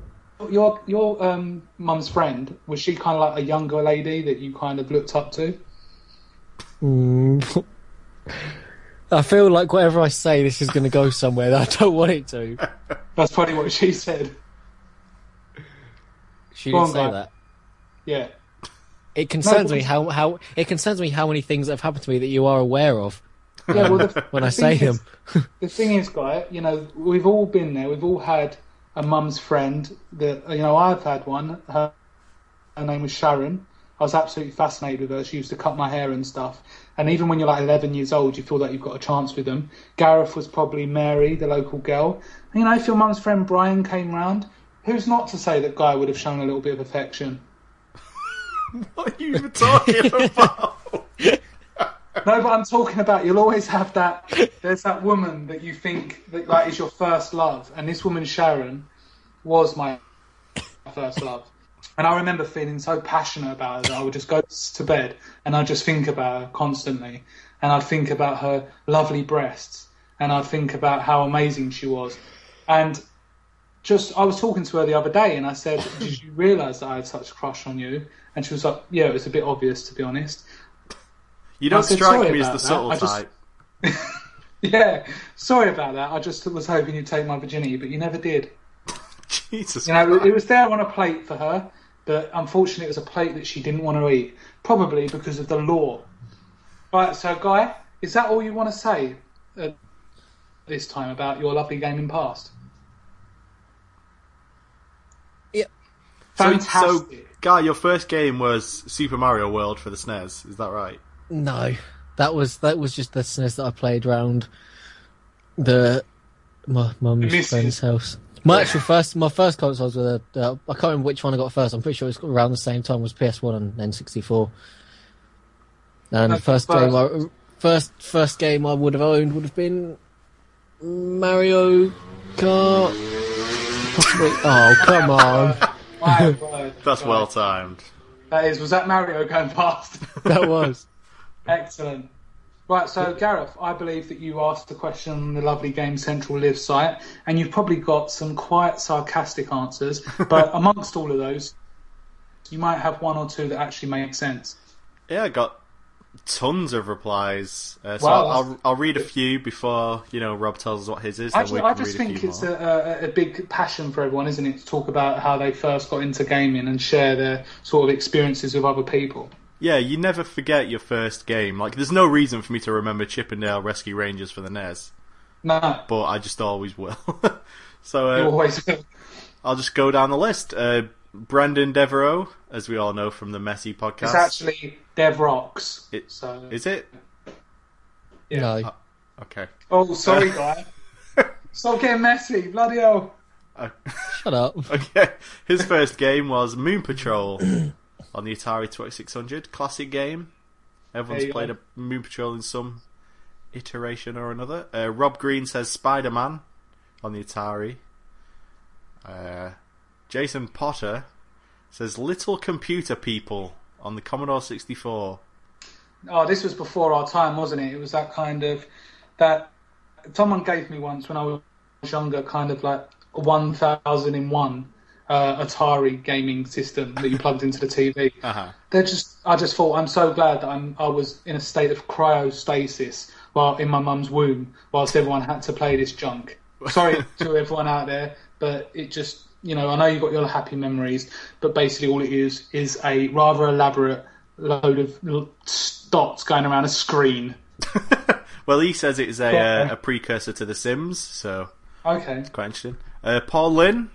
your your um, mum's friend was she kind of like a younger lady that you kind of looked up to? Mm. I feel like whatever I say, this is going to go somewhere that I don't want it to. That's probably what she said. She Go didn't on, say Guy. that. Yeah. It concerns No, me how, how it concerns me how many things that have happened to me that you are aware of Yeah. Well, the, when I say thing them. is- the thing is, guy, you know, we've all been there. We've all had a mum's friend that you know. I've had one. Her, her name was Sharon. I was absolutely fascinated with her. She used to cut my hair and stuff. And even when you're like 11 years old, you feel like you've got a chance with them. Gareth was probably Mary, the local girl. And, you know, if your mum's friend Brian came round, who's not to say that Guy would have shown a little bit of affection? What are you even talking about? No, but I'm talking about you'll always have that. There's that woman that you think that like is your first love, and this woman Sharon was my first love. And I remember feeling so passionate about her that I would just go to bed and I'd just think about her constantly, and I'd think about her lovely breasts, and I'd think about how amazing she was, and just I was talking to her the other day, and I said, "Did you realise that I had such a crush on you?" And she was like, "Yeah, it was a bit obvious to be honest." You don't said, strike me as the subtle I just- type. Yeah, sorry about that. I just was hoping you'd take my virginity, but you never did. Jesus You know, Christ. it was there on a plate for her, but unfortunately, it was a plate that she didn't want to eat, probably because of the law. Right, so Guy, is that all you want to say uh, this time about your lovely gaming past? Yep. So, Fantastic. so, Guy, your first game was Super Mario World for the SNES. Is that right? No, that was that was just the SNES that I played round the my mum's friend's house. My actual first, my first console was with a, uh, I can't remember which one I got first. I'm pretty sure it was around the same time as PS1 and N64. And the That's first game, I, first first game I would have owned would have been Mario Kart. Possibly. Oh come on, My That's well timed. That is, was that Mario going past? that was. Excellent. Right, so Gareth, I believe that you asked the question on the lovely Game Central Live site, and you've probably got some quite sarcastic answers, but amongst all of those, you might have one or two that actually make sense. Yeah, I got tons of replies. Uh, so Wow, I'll, I'll, I'll read a few before you know Rob tells us what his is. Actually, I just read a think it's a, a big passion for everyone, isn't it, to talk about how they first got into gaming and share their sort of experiences with other people. Yeah, you never forget your first game. Like, there's no reason for me to remember Chip 'n Dale Rescue Rangers for the NES, No, but I just always will. so you uh, always I'll just go down the list. Uh, Brandon Devereaux, as we all know from the Messy podcast. It's actually Dev Rocks. It- so, Is it? yeah. No, Okay. Oh, sorry, guy. Stop getting messy, bloody hell. Uh, shut up. okay. His first game was Moon Patrol on the Atari 2600. Classic game. Everyone's you played a Moon Patrol in some iteration or another. Uh, Rob Green says Spider Man on the Atari. Uh, Jason Potter says Little Computer People on the Commodore 64. Oh, this was before our time, wasn't it? It was that kind of that someone gave me once when I was younger, kind of like a one thousand in one uh, Atari gaming system that you plugged into the TV. Uh-huh. They're just, I just thought, I'm so glad that I'm, I was in a state of cryostasis while in my mum's womb, whilst everyone had to play this junk. Sorry to everyone out there, but it just, you know, I know you've got your happy memories, but basically all it is is a rather elaborate load of dots going around a screen. well, he says it is a, uh, a precursor to The Sims, so Okay. quite interesting. Uh, Paul Lynn,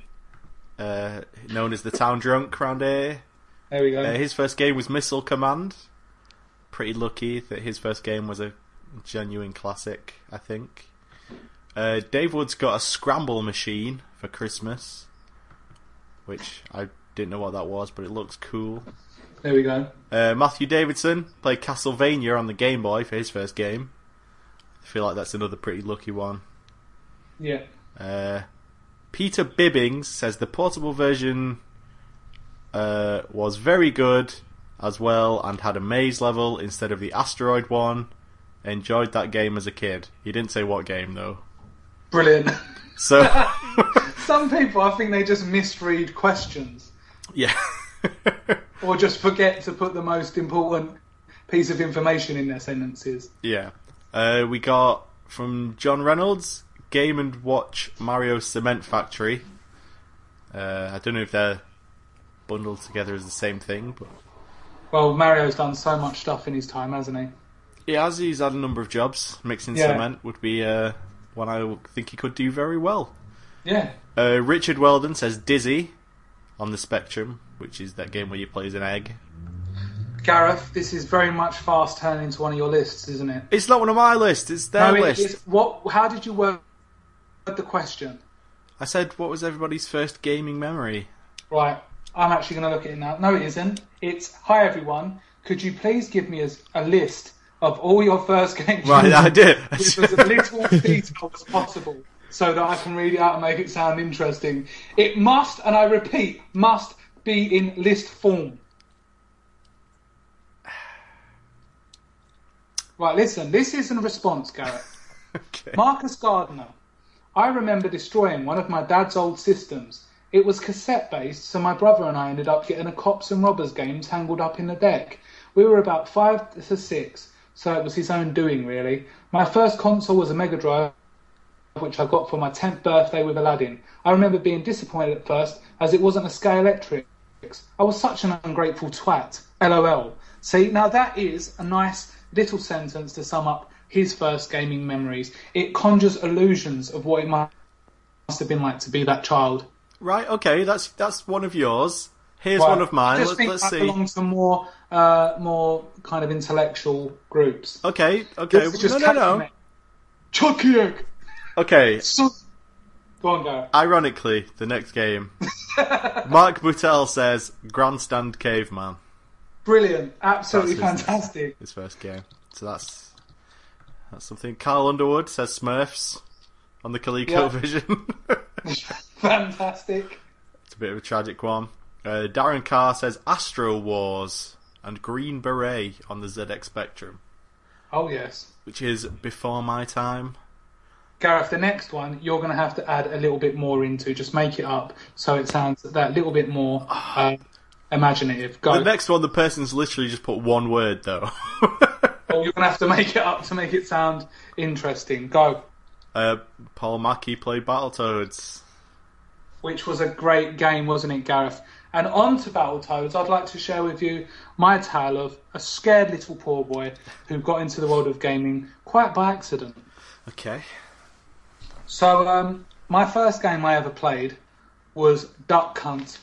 uh, known as the Town Drunk round here. There we go. Uh, his first game was Missile Command. Pretty lucky that his first game was a genuine classic, I think. Uh, Dave Wood's got a scramble machine for Christmas, which I didn't know what that was, but it looks cool. There we go. Uh, Matthew Davidson played Castlevania on the Game Boy for his first game. I feel like that's another pretty lucky one. Yeah. Uh, Peter Bibbings says the portable version uh, was very good as well and had a maze level instead of the asteroid one. Enjoyed that game as a kid. He didn't say what game though. Brilliant. So Some people, I think they just misread questions yeah, or just forget to put the most important piece of information in their sentences. yeah. Uh, we got from John Reynolds Game and Watch Mario Cement Factory. Uh, I don't know if they're bundled together as the same thing, but Well, Mario's done so much stuff in his time, hasn't he? He has. He's had a number of jobs. Mixing Yeah. cement would be uh, one I think he could do very well. Yeah. Uh, Richard Weldon says Dizzy on the Spectrum, which is that game where you play as an egg. Gareth, this is very much fast turning into one of your lists, isn't it? It's not one of my lists. It's their No, it list. is- what? How did you word the question? I said, what was everybody's first gaming memory? Right, I'm actually going to look at it now. No, it isn't. It's hi everyone. Could you please give me a, a list of all your first games. Right, I did. with as little detail as possible so that I can read it out and make it sound interesting. It must, and I repeat, must be in list form. Right, listen, this isn't a response, Gareth. okay. Marcus Gardner. I remember destroying one of my dad's old systems. It was cassette based, so my brother and I ended up getting a cops and robbers game tangled up in the deck. We were about five to six, so it was his own doing, really. My first console was a Mega Drive, which I got for my 10th birthday with Aladdin. I remember being disappointed at first, as it wasn't a Scalextrics. I was such an ungrateful twat. LOL. See, now that is a nice little sentence to sum up his first gaming memories. It conjures illusions of what it must have been like to be that child. Right, okay, that's that's one of yours. Here's Right. one of mine. I just Let's, think let's I see. belong to more, uh, more kind of intellectual groups. Okay, okay. Is just No, no, no. Chuckie Egg. Okay, So- Go on, go. ironically, the next game. Mark Buttel says Grandstand Caveman, Brilliant. Absolutely That's his- fantastic. his first game. So that's that's something. Carl Underwood says Smurfs on the ColecoVision. fantastic. it's a bit of a tragic one. Uh, Darren Carr says Astro Wars and Green Beret on the ZX Spectrum, Oh, yes. which is before my time. Gareth, the next one you're going to have to add a little bit more into. Just make it up so it sounds that little bit more uh, imaginative. Go. The next one, the person's literally just put one word though. You're going to have to make it up to make it sound interesting. Go. uh, Paul Mackey played Battletoads. Which was a great game, wasn't it, Gareth? And on to Battletoads, I'd like to share with you my tale of a scared little poor boy who got into the world of gaming quite by accident. Okay. So, um, my first game I ever played was Duck Hunt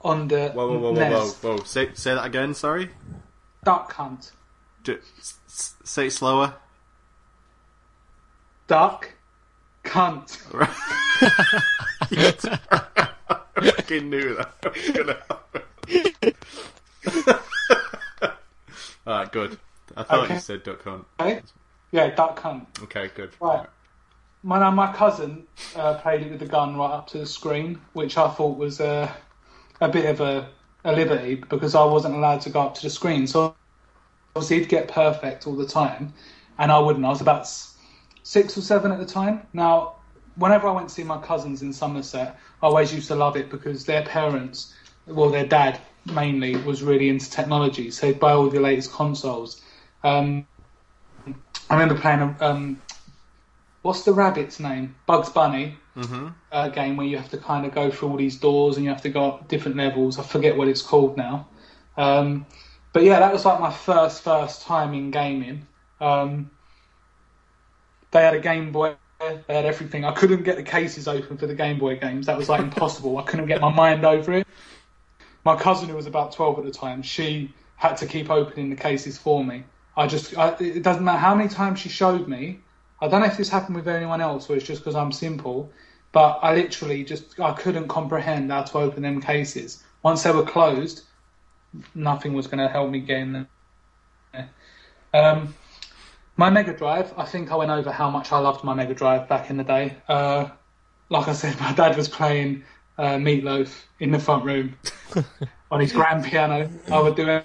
on the Whoa, whoa, whoa, whoa, whoa, whoa. Say, say that again, sorry? Duck Hunt. Ju- s- s- say slower. Duck Cunt. I fucking knew that was gonna happen. Alright, good. I thought Okay. you said duck hunt. Okay? Yeah, Duck Hunt. Okay, good. Right. My, now, my cousin uh, played it with the gun right up to the screen, which I thought was uh, a bit of a, a liberty because I wasn't allowed to go up to the screen. So obviously he'd get perfect all the time, and I wouldn't. I was about six or seven at the time. Now, whenever I went to see my cousins in Somerset, I always used to love it because their parents, well, their dad mainly, was really into technology. So he'd buy all the latest consoles. Um, I remember playing a, um, what's the rabbit's name? Bugs Bunny Mm-hmm. uh, game where you have to kind of go through all these doors and you have to go up different levels. I forget what it's called now. Um, but yeah, that was like my first first time in gaming. Um, they had a Game Boy. They had everything. I couldn't get the cases open for the Game Boy games. That was like impossible. I couldn't get my mind over it. My cousin, who was about twelve at the time, she had to keep opening the cases for me. I just, I, it doesn't matter how many times she showed me. I don't know if this happened with anyone else or it's just because I'm simple, but I literally just I couldn't comprehend how to open them cases. Once they were closed, nothing was going to help me get in there. Um, my Mega Drive, I think I went over how much I loved my Mega Drive back in the day. Uh, like I said, my dad was playing uh, Meatloaf in the front room on his grand piano. I would do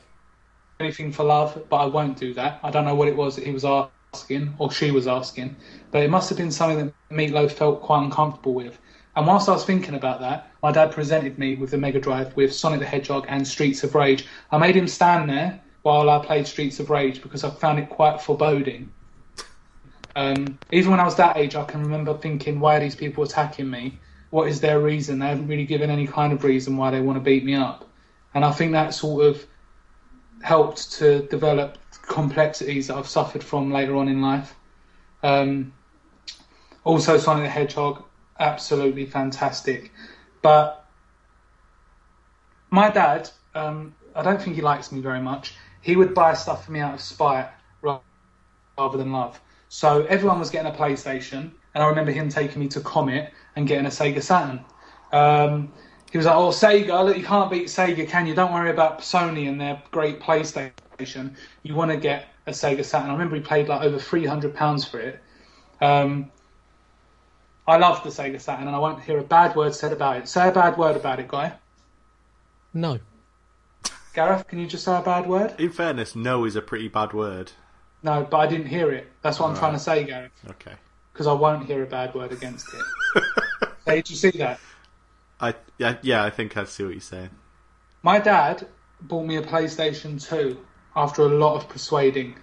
anything for love, but I won't do that. I don't know what it was that he was asking or she was asking, but it must have been something that Meatloaf felt quite uncomfortable with. And whilst I was thinking about that, my dad presented me with the Mega Drive with Sonic the Hedgehog and Streets of Rage. I made him stand there while I played Streets of Rage because I found it quite foreboding. Um, even when I was that age, I can remember thinking, why are these people attacking me? What is their reason? They haven't really given any kind of reason why they want to beat me up. And I think that sort of helped to develop complexities that I've suffered from later on in life. Um, also, Sonic the Hedgehog, absolutely fantastic. But my dad, um, I don't think he likes me very much. He would buy stuff for me out of spite rather than love. So everyone was getting a PlayStation, and I remember him taking me to Comet and getting a Sega Saturn. Um, he was like, "Oh, Sega, look, you can't beat Sega, can you? Don't worry about Sony and their great PlayStation. You want to get a Sega Saturn. I remember he paid like over three hundred pounds for it. Um, I love the Sega Saturn, and I won't hear a bad word said about it. Say a bad word about it, guy. No. Gareth, can you just say a bad word? In fairness, no is a pretty bad word. No, but I didn't hear it. That's what I'm trying to say, Gareth, Okay. because I won't hear a bad word against it. hey, did you see that? I yeah yeah I think I see what you're saying. My dad bought me a PlayStation 2 after a lot of persuading,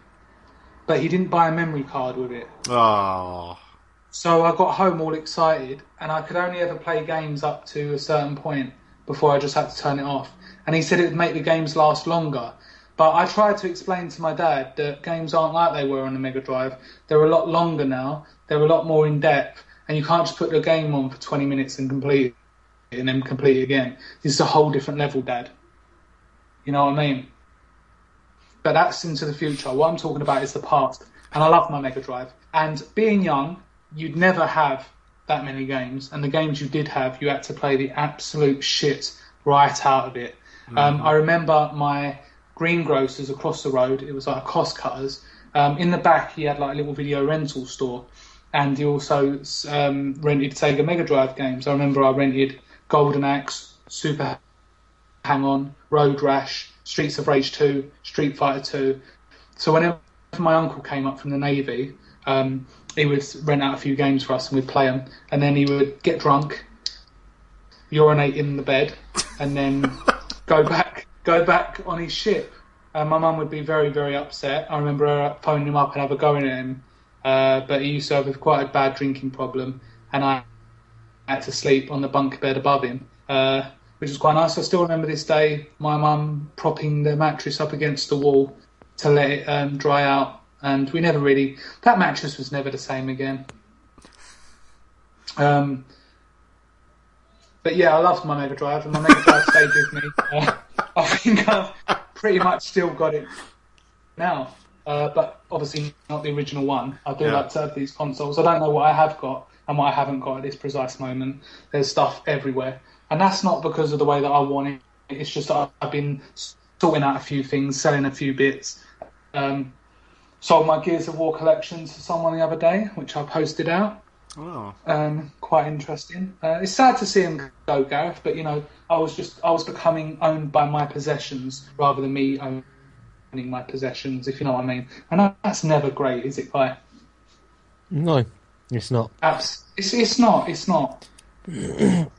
but he didn't buy a memory card with it. Oh. So I got home all excited, and I could only ever play games up to a certain point before I just had to turn it off. And he said it would make the games last longer. But I tried to explain to my dad that games aren't like they were on the Mega Drive. They're a lot longer now. They're a lot more in depth, and you can't just put the game on for 20 minutes and complete it, and then complete it again. This is a whole different level, Dad. You know what I mean? But that's into the future. What I'm talking about is the past. And I love my Mega Drive. And being young, you'd never have that many games. And the games you did have, you had to play the absolute shit right out of it. Um, I remember my greengrocers across the road. It was like a cost cutters. Um, in the back, he had like a little video rental store, and he also um, rented Sega Mega Drive games. I remember I rented Golden Axe, Super Hang On, Road Rash, Streets of Rage 2, Street Fighter 2. So whenever my uncle came up from the Navy, um, he would rent out a few games for us and we'd play them. And then he would get drunk, urinate in the bed, and then go back go back on his ship. And my mum would be very, very upset. I remember her phoning him up and have a go at him. Uh, but he used to have quite a bad drinking problem, and I had to sleep on the bunk bed above him, uh, which was quite nice. I still remember this day, my mum propping the mattress up against the wall to let it um, dry out, and we never really. That mattress was never the same again. Um, but yeah, I loved my Mega Drive, and my Mega Drive stayed with me. Uh, I think I've pretty much still got it now, uh, but obviously not the original one. I do Yeah. like to have these consoles. I don't know what I have got and what I haven't got at this precise moment. There's stuff everywhere, and that's not because of the way that I want it. It's just that I've been sorting out a few things, selling a few bits. Um, sold my Gears of War collection to someone the other day, which I posted out. Oh. Um, quite interesting. Uh, it's sad to see him go, Gareth, but you know, I was just I was becoming owned by my possessions rather than me owning my possessions, if you know what I mean. And that's never great, is it, Guy? No, it's not. Abs- it's, it's not. It's not.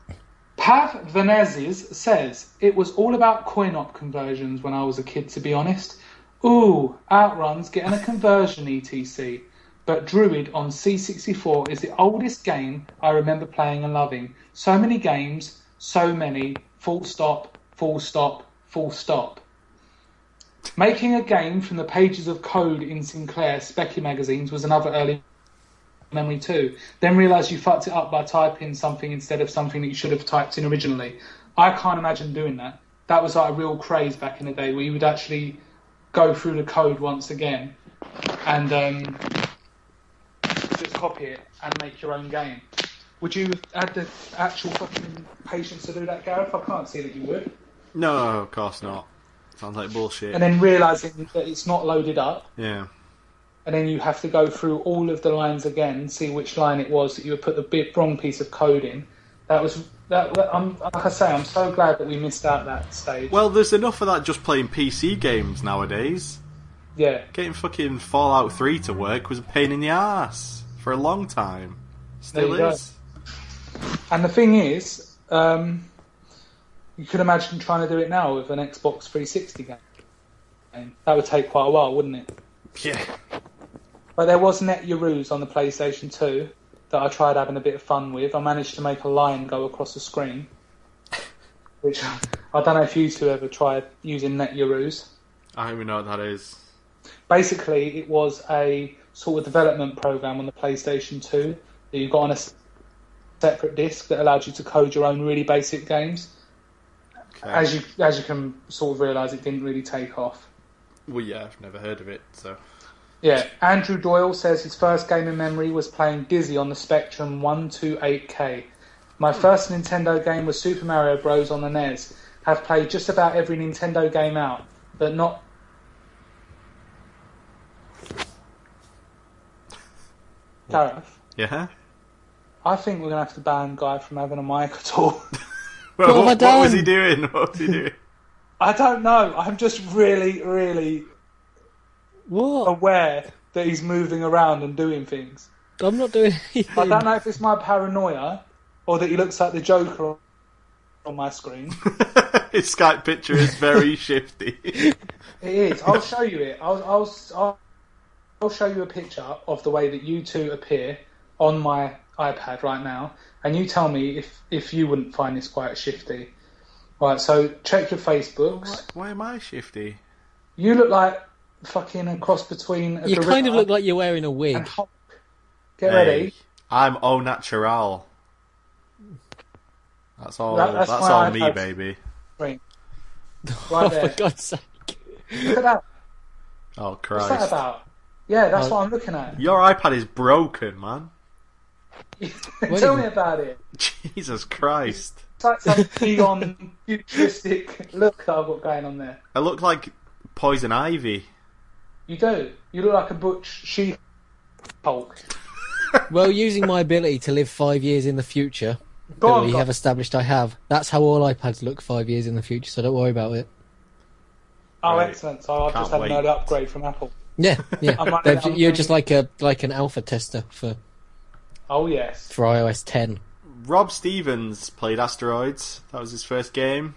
Pav Venezes says it was all about coin op conversions when I was a kid. To be honest, ooh, OutRun's getting a conversion etc. But Druid on C64 is the oldest game I remember playing and loving. So many games, so many. Full stop. Full stop. Full stop. Making a game from the pages of code in Sinclair Speccy magazines was another early memory too. Then realise you fucked it up by typing something instead of something that you should have typed in originally. I can't imagine doing that. That was like a real craze back in the day where you would actually go through the code once again and um, just copy it and make your own game. Would you have the actual fucking patience to do that, Gareth? I can't see that you would. No, of course not. Sounds like bullshit. And then realising that it's not loaded up yeah. and then you have to go through all of the lines again, see which line it was that you had put the bit wrong piece of code in. That was that. that- I'm, like I say, I'm so glad that we missed out that stage. Well, there's enough of that just playing PC games nowadays. yeah, Getting fucking Fallout 3 to work was a pain in the ass for a long time. Still you go. is. and the thing is, um, you could imagine trying to do it now with an Xbox 360 game. That would take quite a while, wouldn't it? Yeah. But there was Net NetYarooz on the PlayStation 2 that I tried having a bit of fun with. I managed to make a line go across the screen, which I don't know if you two ever tried using Net Yaroze. I don't even know what that is. basically it was a sort of development program on the PlayStation 2 that you got on a separate disc that allowed you to code your own really basic games. Okay. As you as you can sort of realise, it didn't really take off. Well, yeah, I've never heard of it, so. Yeah, Andrew Doyle says his first game in memory was playing Dizzy on the Spectrum 128K. My hmm. first Nintendo game was Super Mario Bros. on the NES. Have played just about every Nintendo game out, but not Gareth, Yeah. I think we're gonna have to ban Guy from having a mic at all. Well, What have I what was he doing? What was he doing? I don't know. I'm just really, really What? aware that he's moving around and doing things. I'm not doing I don't know if it's my paranoia or that he looks like the Joker on- on my screen. His Skype picture is very shifty. It is. I'll show you it. I'll, I'll, I'll, I'll show you a picture of the way that you two appear on my iPad right now, and you tell me if, if you wouldn't find this quite shifty. Right, so check your Facebooks. why, why am I shifty? You look like fucking a cross between a You kind of look like you're wearing a wig. Get Hey, ready. I'm au natural. That's all. That- that's that's my all me, baby. Right, oh, right for. God's sake. Look at that. Oh Christ! What's that about? Yeah, that's Oh. what I'm looking at. Your iPad is broken, man. Tell you- me about it. Jesus Christ! It's like some beyond futuristic look that I've got going on there. I look like poison ivy. You do. You look like a butch she Hulk. Well, using my ability to live five years in the future, Go that on, we go have established I have. That's how all iPads look five years in the future, so don't worry about it. Oh, Right. excellent. So I've Can't just had wait. an early upgrade from Apple. Yeah, yeah. I'm They've- I'm you're running- just like a like an alpha tester for Oh, yes. for iOS 10. Rob Stevens played Asteroids. That was his first game.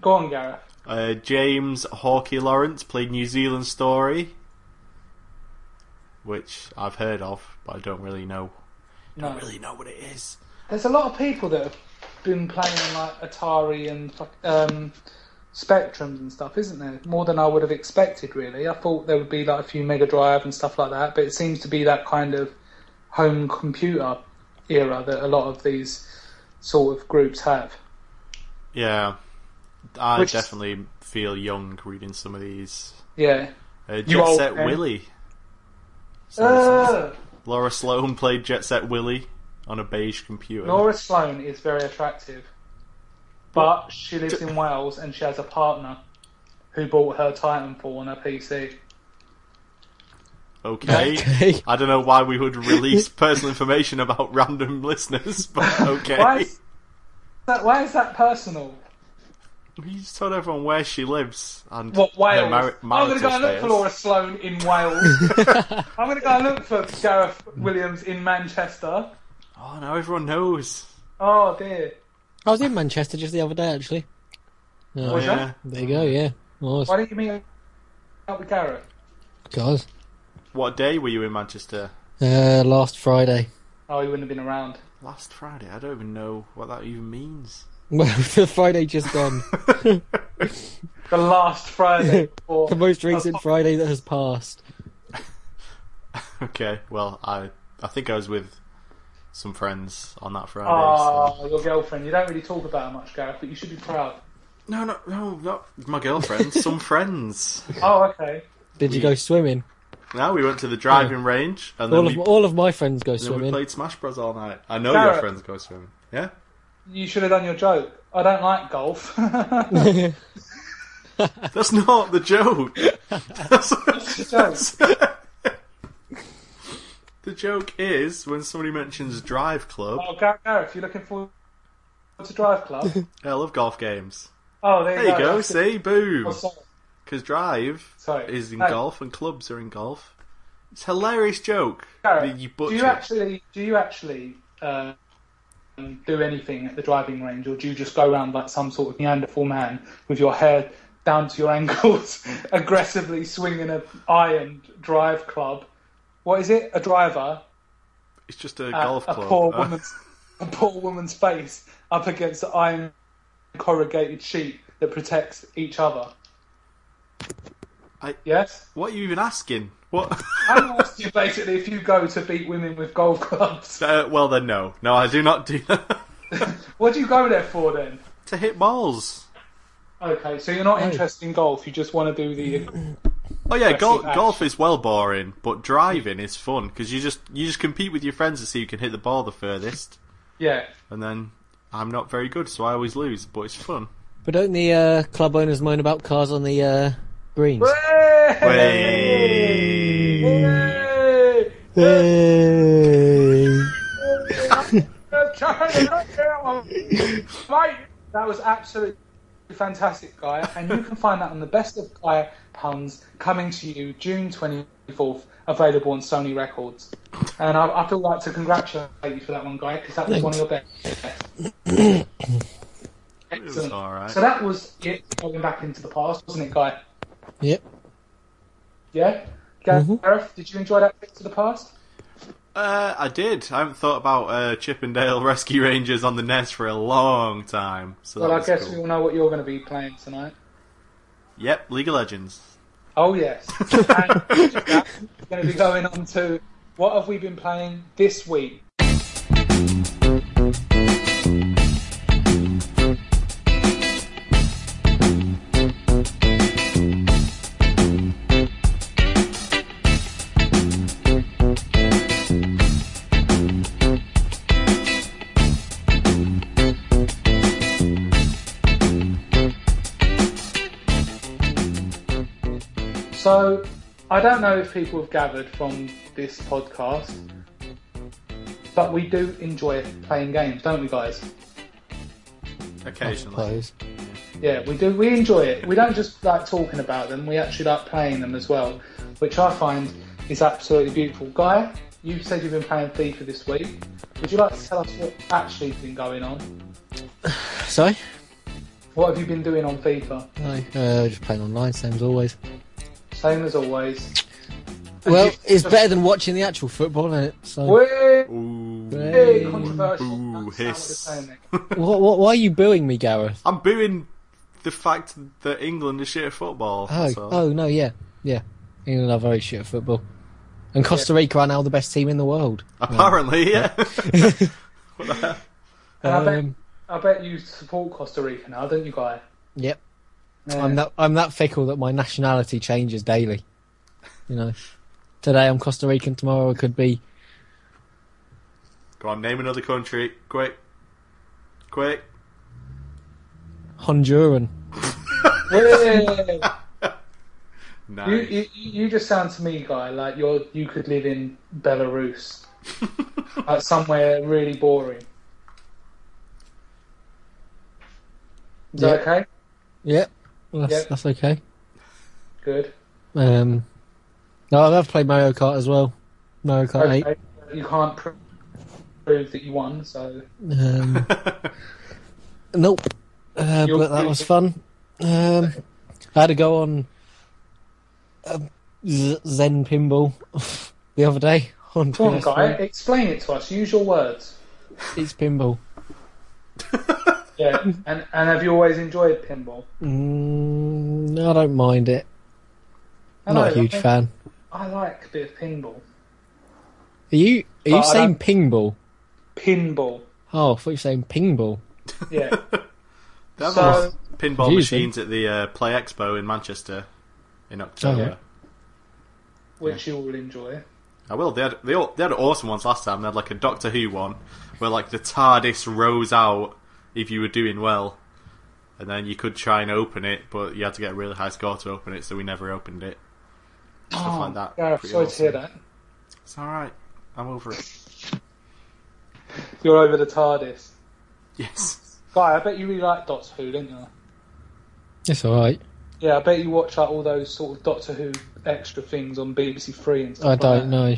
Go on, Gareth. Uh, James Hawkey Lawrence played New Zealand Story, which I've heard of, but I don't really know. No. Don't really know what it is. There's a lot of people that have been playing like Atari and um, Spectrums and stuff, isn't there? More than I would have expected, really. I thought there would be like a few Mega Drive and stuff like that, but it seems to be that kind of home computer era that a lot of these sort of groups have. Yeah, I Which- definitely feel young reading some of these. Yeah. Uh, You Jet old Set man. Willy. Uh, Laura Sloan played Jet Set Willy on a beige computer. Laura Sloan is very attractive, but she lives in Wales and she has a partner who bought her Titanfall on her PC. Okay. Okay. I don't know why we would release personal information about random listeners, but okay. Why is that? Why is that personal? You just told everyone where she lives and What her Wales? I'm going to go and look marital for Laura Sloan in Wales. I'm going to go and look for Gareth Williams in Manchester. Oh, now everyone knows. Oh dear. I was in Manchester just the other day, actually. Oh, Was yeah. that? there you go, yeah. Was. Why didn't you meet up with Gareth? God. What day were you in Manchester? Uh, last Friday. Oh, he wouldn't have been around. Last Friday. I don't even know what that even means. Well, the Friday just gone. The last Friday before. the most recent Friday that has passed. okay, well, I I think I was with some friends on that Friday. Oh, so. Ah, your girlfriend. You don't really talk about her much, Gareth, but you should be proud. No, no, no, not my girlfriend. some friends. Oh, okay. Did you go swimming? No, we went to the driving range and then All we, of, all of my friends go then we played Smash Bros all night. I know Gareth. your friends go swimming. Yeah. You should have done your joke. I don't like golf. That's not the joke. That's, the joke. that's- the joke is when somebody mentions Drive Club. Oh, Gar- Gareth, you're looking forward to Drive Club? I love golf games. Oh, there There you you go. See, boom. Oh. Because Drive Sorry. is in golf and clubs are in golf. It's a hilarious joke. Gareth, you do you actually do you actually um, do anything at the driving range, or do you just go around like some sort of Neanderthal man with your hair down to your ankles, aggressively swinging a iron drive club? What is it? A driver It's just a golf a club. poor Uh, woman's a poor woman's face up against the iron corrugated sheet that protects each other. I- Yes. what are you even asking? What? I'm asking you basically if you go to beat women with golf clubs. uh, well then, no, no, I do not do that. What do you go there for then? to hit balls. Okay, so you're not No. interested in golf. You just want to do the. Oh yeah, gol- golf is well boring, but driving is fun because you just you just compete with your friends to see who can hit the ball the furthest, Yeah. and then I'm not very good, so I always lose. But it's fun. But don't the uh, club owners moan about cars on the uh, greens? Way. Hey! Hey! Mate, that was absolutely fantastic, Guy. And you can find that on the Best of Guy puns coming to you June 24th, available on Sony Records. And I, I feel like to congratulate you for that one, Guy, because that was one of your best. It was Excellent. alright. So that was it going back into the past, wasn't it, Guy? Yep. Yeah? Gareth, Mhm. did you enjoy that trip to the past? Uh, I did. I haven't thought about uh, Chip 'n Dale Rescue Rangers on the NES for a long time. So Well, I guess cool. we all know what you're going to be playing tonight. Yep, League of Legends. Oh yes. and we're going to be going on to what have we been playing this week? So, I don't know if people have gathered from this podcast, but we do enjoy playing games, don't we, guys? Occasionally. Yeah, we do. We enjoy it. We don't just like talking about them. We actually like playing them as well, which I find is absolutely beautiful. Guy, you said you've been playing FIFA this week. Would you like to tell us what actually has been going on? Sorry? What have you been doing on FIFA? No, uh, just playing online, same as always. Same as always. Well, it's better than watching the actual football, isn't it? So, Way Ooh. Hey. controversial. Ooh, hiss. what you're saying there. what, what, why are you booing me, Gareth? I'm booing the fact that England is shit at football. Oh, that's all. oh no, yeah, yeah. England are very shit at football, and Costa Rica are now the best team in the world. Apparently, yeah. what the hell? And I bet, Um, I bet you support Costa Rica now, don't you, Guy? yep, Yeah. I'm that I'm that fickle that my nationality changes daily. You know, today I'm Costa Rican, tomorrow I could be Go on, name another country. Quick. Quick. Honduran. Yeah. Nice. you, you, you just sound to me, Guy, like you're you could live in Belarus, like somewhere really boring. Is that okay? Yep, that's, Yep. that's okay. Good. Um, no, I've played Mario Kart as well. Mario Kart Eight. You can't pr- prove that you won, so Um, nope. Uh, but that was fun. Um, I had to go on um, Z- Zen Pinball the other day on come on, PS3. Guy, explain it to us. Use your words. It's pinball. Yeah. and and have you always enjoyed pinball? Mm, no, I don't mind it. I I'm not a huge I- fan. I like a bit of pinball. Are you are But you I saying ping-ball? Pinball. Oh, I thought you were saying ping-ball. Yeah. They have So- those pinball Confusing. machines at the uh, Play Expo in Manchester in October. Oh, yeah. which you will enjoy. I will. They had they, all, they had awesome ones last time. They had like a Doctor Who one where like the TARDIS rose out if you were doing well, and then you could try and open it, but you had to get a really high score to open it, so we never opened it. Stuff like oh, that. Gareth, Pretty Oh, sorry to hear that. It's all right. I'm over it. You're over the TARDIS. Yes. Guy, I bet you really like Doctor Who, don't you? It's all right. Yeah, I bet you watch like all those sort of Doctor Who extra things on BBC Three and stuff. I like don't that. know.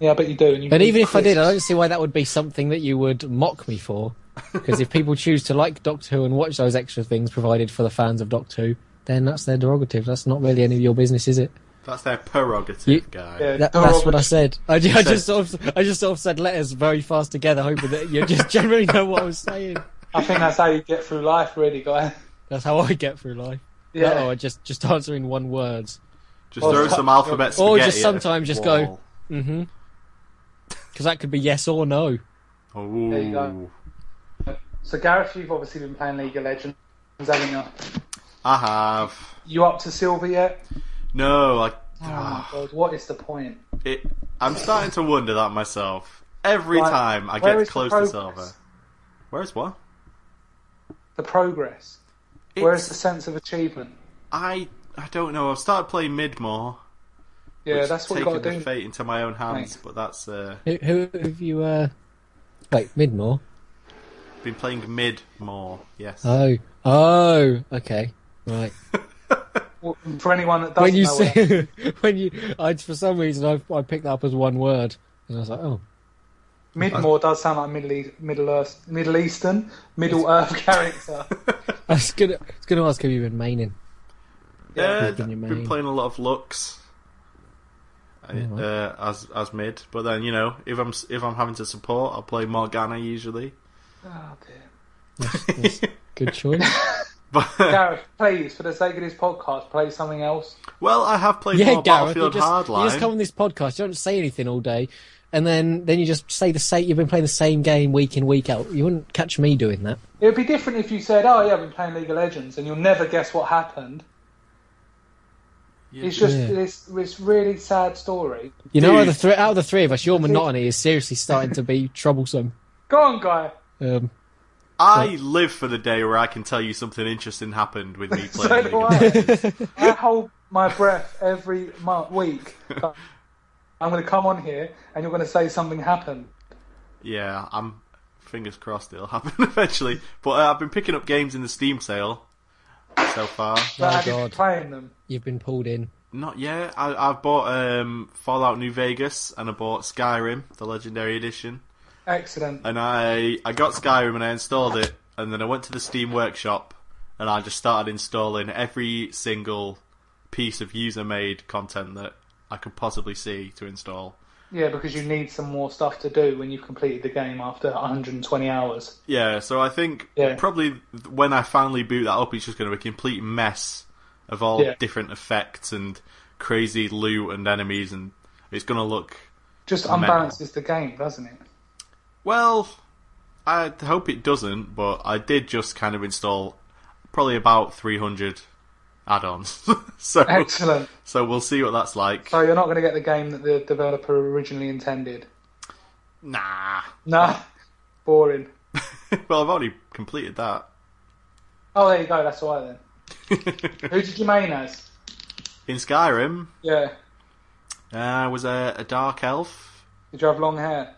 Yeah, I bet you do. And, you But eat even if I did, I don't see why that would be something that you would mock me for. Because if people choose to like Doctor Who and watch those extra things provided for the fans of Doctor Who, then that's their derogative. That's not really any of your business, is it? That's their prerogative, You- guy. Yeah, That, that's what I said. I, ju- I just sort of, I just sort of said letters very fast together, hoping that you just generally know what I was saying. I think that's how you get through life, really, Guy. That's how I get through life. Yeah. Oh, I just just answering one words. Just Or throw just- some alphabet or spaghetti just sometimes just go- Mm-hmm. Because that could be yes or no. Oh. There you go. So, Gareth, you've obviously been playing League of Legends, haven't you? I have. You up to silver yet? No, I. Oh my god, what is the point? It, I'm starting to wonder that myself. Every Like, time I get close to silver. Where's what? The progress. Where's the sense of achievement? I I don't know. I've started playing mid more. Yeah, which that's is what you taking got to the do. fate into my own hands. Mate. But that's uh, Who, who have you? Uh, Wait, Midmore. Been playing mid more. Yes. Oh, oh, okay, right. Well, For anyone that doesn't when you know, what- say, when you, I for some reason I I picked that up as one word, and I was like, oh, Midmore does sound like Middle East, Middle Earth, Middle Eastern, Middle Earth character. I was gonna, I was gonna ask have you been maining? Yeah, Keeping your been main. playing a lot of Lux. Alright. Uh, as as mid, but then you know if I'm if I'm having to support, I'll play Morgana usually. Ah, oh dear. That's, that's good choice. But Gareth, please, for the sake of this podcast, play something else. well, I have played yeah, more Gareth, you Battlefield just, you just come on this podcast, you don't say anything all day, and then then you just say the same. You've been playing the same game week in week out. You wouldn't catch me doing that. It would be different if you said, "Oh yeah, I've been playing League of Legends," and you'll never guess what happened. Yeah. It's just Yeah. this this really sad story. You know, out of, the three, out of the three of us, your monotony is seriously starting to be troublesome. Go on, guy. Um, I live for the day where I can tell you something interesting happened with me playing. do League of I. I hold my breath every month, week. I'm going to come on here, and you're going to say something happened. yeah, I'm fingers crossed it'll happen eventually. But uh, I've been picking up games in the Steam sale so far. But have God. playing them? you've been pulled in. Not yet. I, I've bought um, Fallout New Vegas and I bought Skyrim, the Legendary Edition. Excellent. And I I got Skyrim and I installed it, and then I went to the Steam Workshop and I just started installing every single piece of user-made content that I could possibly see to install. Yeah, because you need some more stuff to do when you've completed the game after 120 hours. Yeah, so I think Yeah. probably when I finally boot that up, it's just going to be a complete mess of all Yeah. different effects and crazy loot and enemies, and it's going to look Just Mental. unbalances the game, doesn't it? Well, I hope it doesn't, but I did just kind of install probably about 300 add-ons. so, Excellent. so we'll see what that's like. So you're not going to get the game that the developer originally intended. Nah. Nah, boring. well, I've already completed that. Oh, there you go. That's all right then. Who did you main as? In Skyrim, Yeah. uh, I was a, a dark elf. Did you have long hair?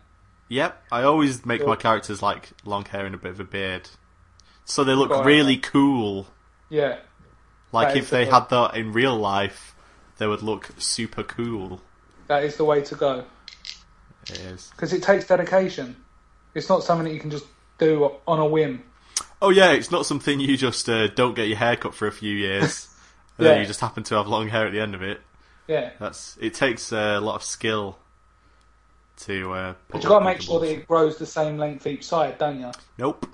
Yep, I always make Cool. my characters like long hair and a bit of a beard, so they look it. really cool. Yeah. Like That if they the- had that in real life, they would look super cool. That is the way to go. It is. Because it takes dedication. It's not something that you can just do on a whim. Oh yeah, it's not something you just uh, don't get your hair cut for a few years, and then you just happen to have long hair at the end of it. Yeah. That's it takes uh, a lot of skill to. Uh, put But you've got to make sure that it grows the same length each side, don't you? Nope,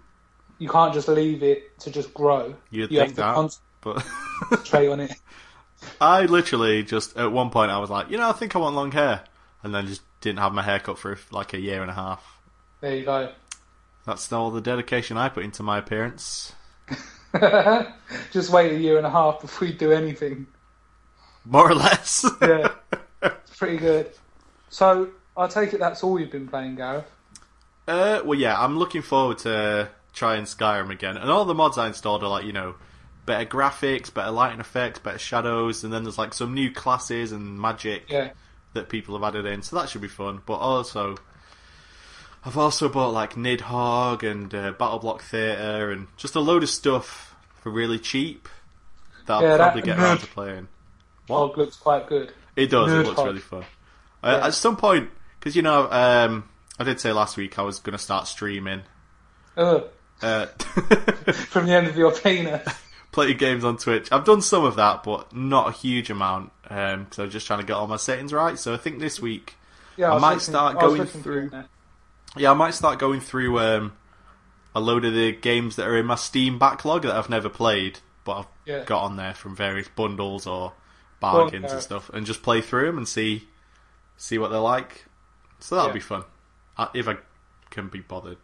You can't just leave it to just grow. you'd you think have to that, but concentrate on it. I literally just at one point I was like, you know, I think I want long hair, and then just didn't have my hair cut for like a year and a half. There you go. That's all the dedication I put into my appearance. just wait a year and a half before you do anything. More or less. Yeah. it's pretty good. So, I take it that's all you've been playing, Gareth. Uh, well, yeah, I'm looking forward to trying Skyrim again. And all the mods I installed are like, you know, better graphics, better lighting effects, better shadows, and then there's like some new classes and magic Yeah. that people have added in. So that should be fun. But also, I've also bought like Nidhogg and uh, Battle Block Theatre and just a load of stuff for really cheap that I'll Yeah, that- probably get around to playing. Hog looks quite good. It does. It looks Hog. really fun. Uh, At some point, because you know, um, I did say last week I was going to start streaming. Ugh. Uh, From the end of your penis. play games on Twitch. I've done some of that, but not a huge amount. Um, so I'm just trying to get all my settings right. So I think this week, Yeah, I was might looking- start going through- yeah, I might start going through um, a load of the games that are in my Steam backlog that I've never played, but I've Yeah. got on there from various bundles or bargains and stuff, and just play through them and see see what they're like. So that'll Yeah. be fun uh, if I can be bothered.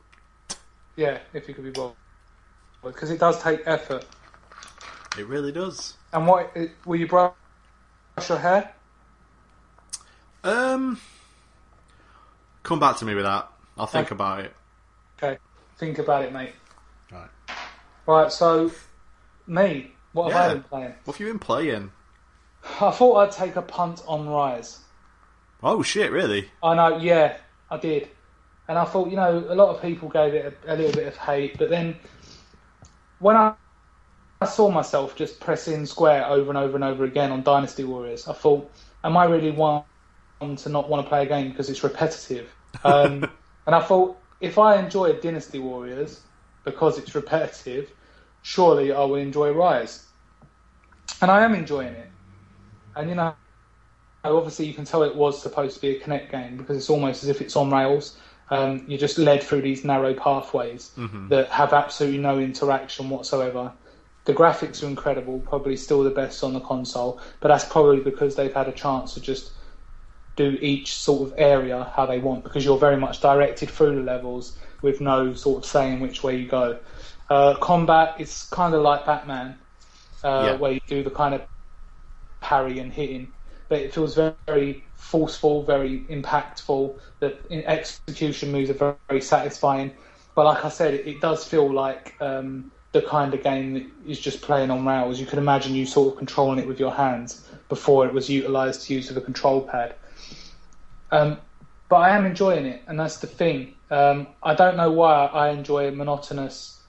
Yeah, if you could be bothered. Because it does take effort. It really does. And what, it, will you brush your hair? Um, come back to me with that. I'll think Okay. about it. Okay, think about it, mate. Right. Right, so, me, what have I been playing? What have you been playing? I thought I'd take a punt on Ryse. Oh shit! Really? I know, yeah, I did. and I thought, you know, a lot of people gave it a, a little bit of hate, but then when I, I saw myself just pressing square over and over and over again on Dynasty Warriors, I thought, am I really one to not want to play a game because it's repetitive? Um, and I thought, if I enjoy Dynasty Warriors because it's repetitive, surely I will enjoy Ryse. And I am enjoying it. And you know, obviously you can tell it was supposed to be a Kinect game because it's almost as if it's on rails. Um, you're just led through these narrow pathways that have absolutely no interaction whatsoever. The graphics are incredible, probably still the best on the console, but that's probably because they've had a chance to just do each sort of area how they want because you're very much directed through the levels with no sort of saying which way you go. Uh, combat is kind of like Batman, uh, Yeah. where you do the kind of parry and hitting, but it feels very, very forceful, very impactful. The execution moves are very, very satisfying. But like I said, it, does feel like um, the kind of game that is just playing on rails. You can imagine you sort of controlling it with your hands before it was utilised to use with a control pad. Um, but I am enjoying it, and that's the thing. Um, I don't know why I enjoy monotonous,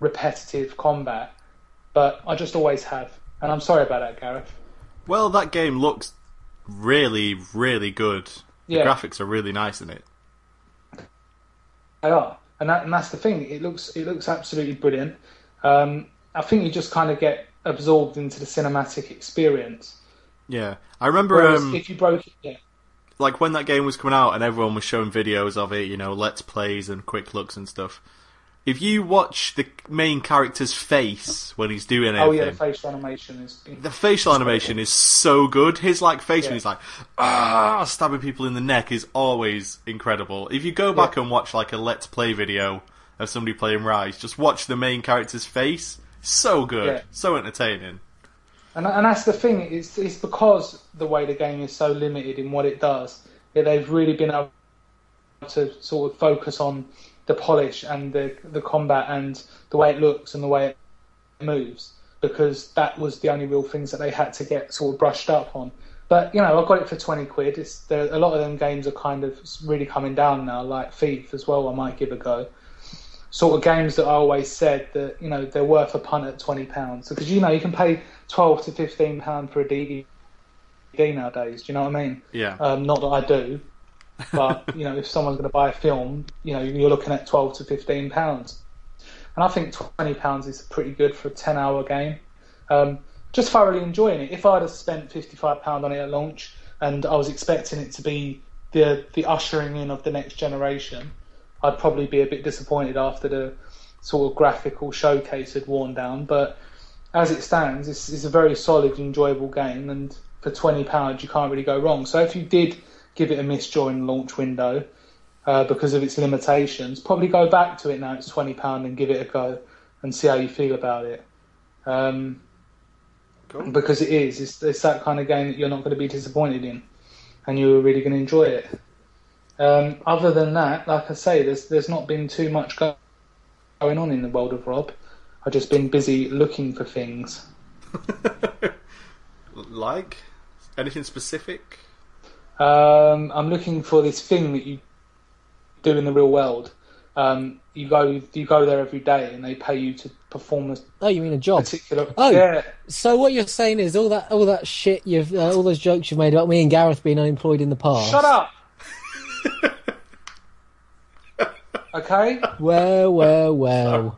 repetitive combat, but I just always have. And I'm sorry about that, Gareth. Well, that game looks really, really good. The Yeah. graphics are really nice in it. They are, and that, and that's the thing. It looks it looks absolutely brilliant. Um, I think you just kind of get absorbed into the cinematic experience. Yeah, I remember Whereas um, if you broke it, yeah, like when that game was coming out and everyone was showing videos of it, you know, let's plays and quick looks and stuff. If you watch the main character's face when he's doing oh yeah, the facial animation is. the facial animation is so good. His like face Yeah. when he's like ah stabbing people in the neck is always incredible. If you go back Yeah. and watch like a let's play video of somebody playing Ryse, just watch the main character's face. So good, Yeah. so entertaining. And, and that's the thing. It's, it's because the way the game is so limited in what it does that they've really been able to sort of focus on the polish and the the combat and the way it looks and the way it moves because that was the only real things that they had to get sort of brushed up on. But you know, I got it for twenty quid. It's there, a lot of them games are kind of really coming down now, like Thief as well. I might give a go. Sort of games that I always said that you know they're worth a punt at twenty pounds because you know you can pay twelve to fifteen pound for a DVD nowadays. Do you know what I mean? Yeah, Um, not that I do, but you know, if someone's going to buy a film, you know, you're looking at twelve to fifteen pounds, and I think twenty pounds is pretty good for a ten-hour game. Um, just thoroughly enjoying it. If I'd have spent fifty-five pound on it at launch, and I was expecting it to be the the ushering in of the next generation, I'd probably be a bit disappointed after the sort of graphical showcase had worn down. But as it stands, it's, it's a very solid, enjoyable game, and for twenty pounds, you can't really go wrong. So if you did give it a miss during launch window uh, because of its limitations, probably go back to it now. It's twenty pound and give it a go and see how you feel about it. Um, Cool. Because it is, it's, it's that kind of game that you're not going to be disappointed in, and you're really going to enjoy it. Um, other than that, like I say, there's there's not been too much go- going on in the world of Rob. I've just been busy looking for things. like anything specific? Um, I'm looking for this thing that you do in the real world. Um, you go you go there every day, and they pay you to perform a Oh, you mean a job? particular. Oh. yeah, So what you're saying is all that all that shit you've uh, all those jokes you've made about me and Gareth being unemployed in the past. shut up. okay. Well, well, well.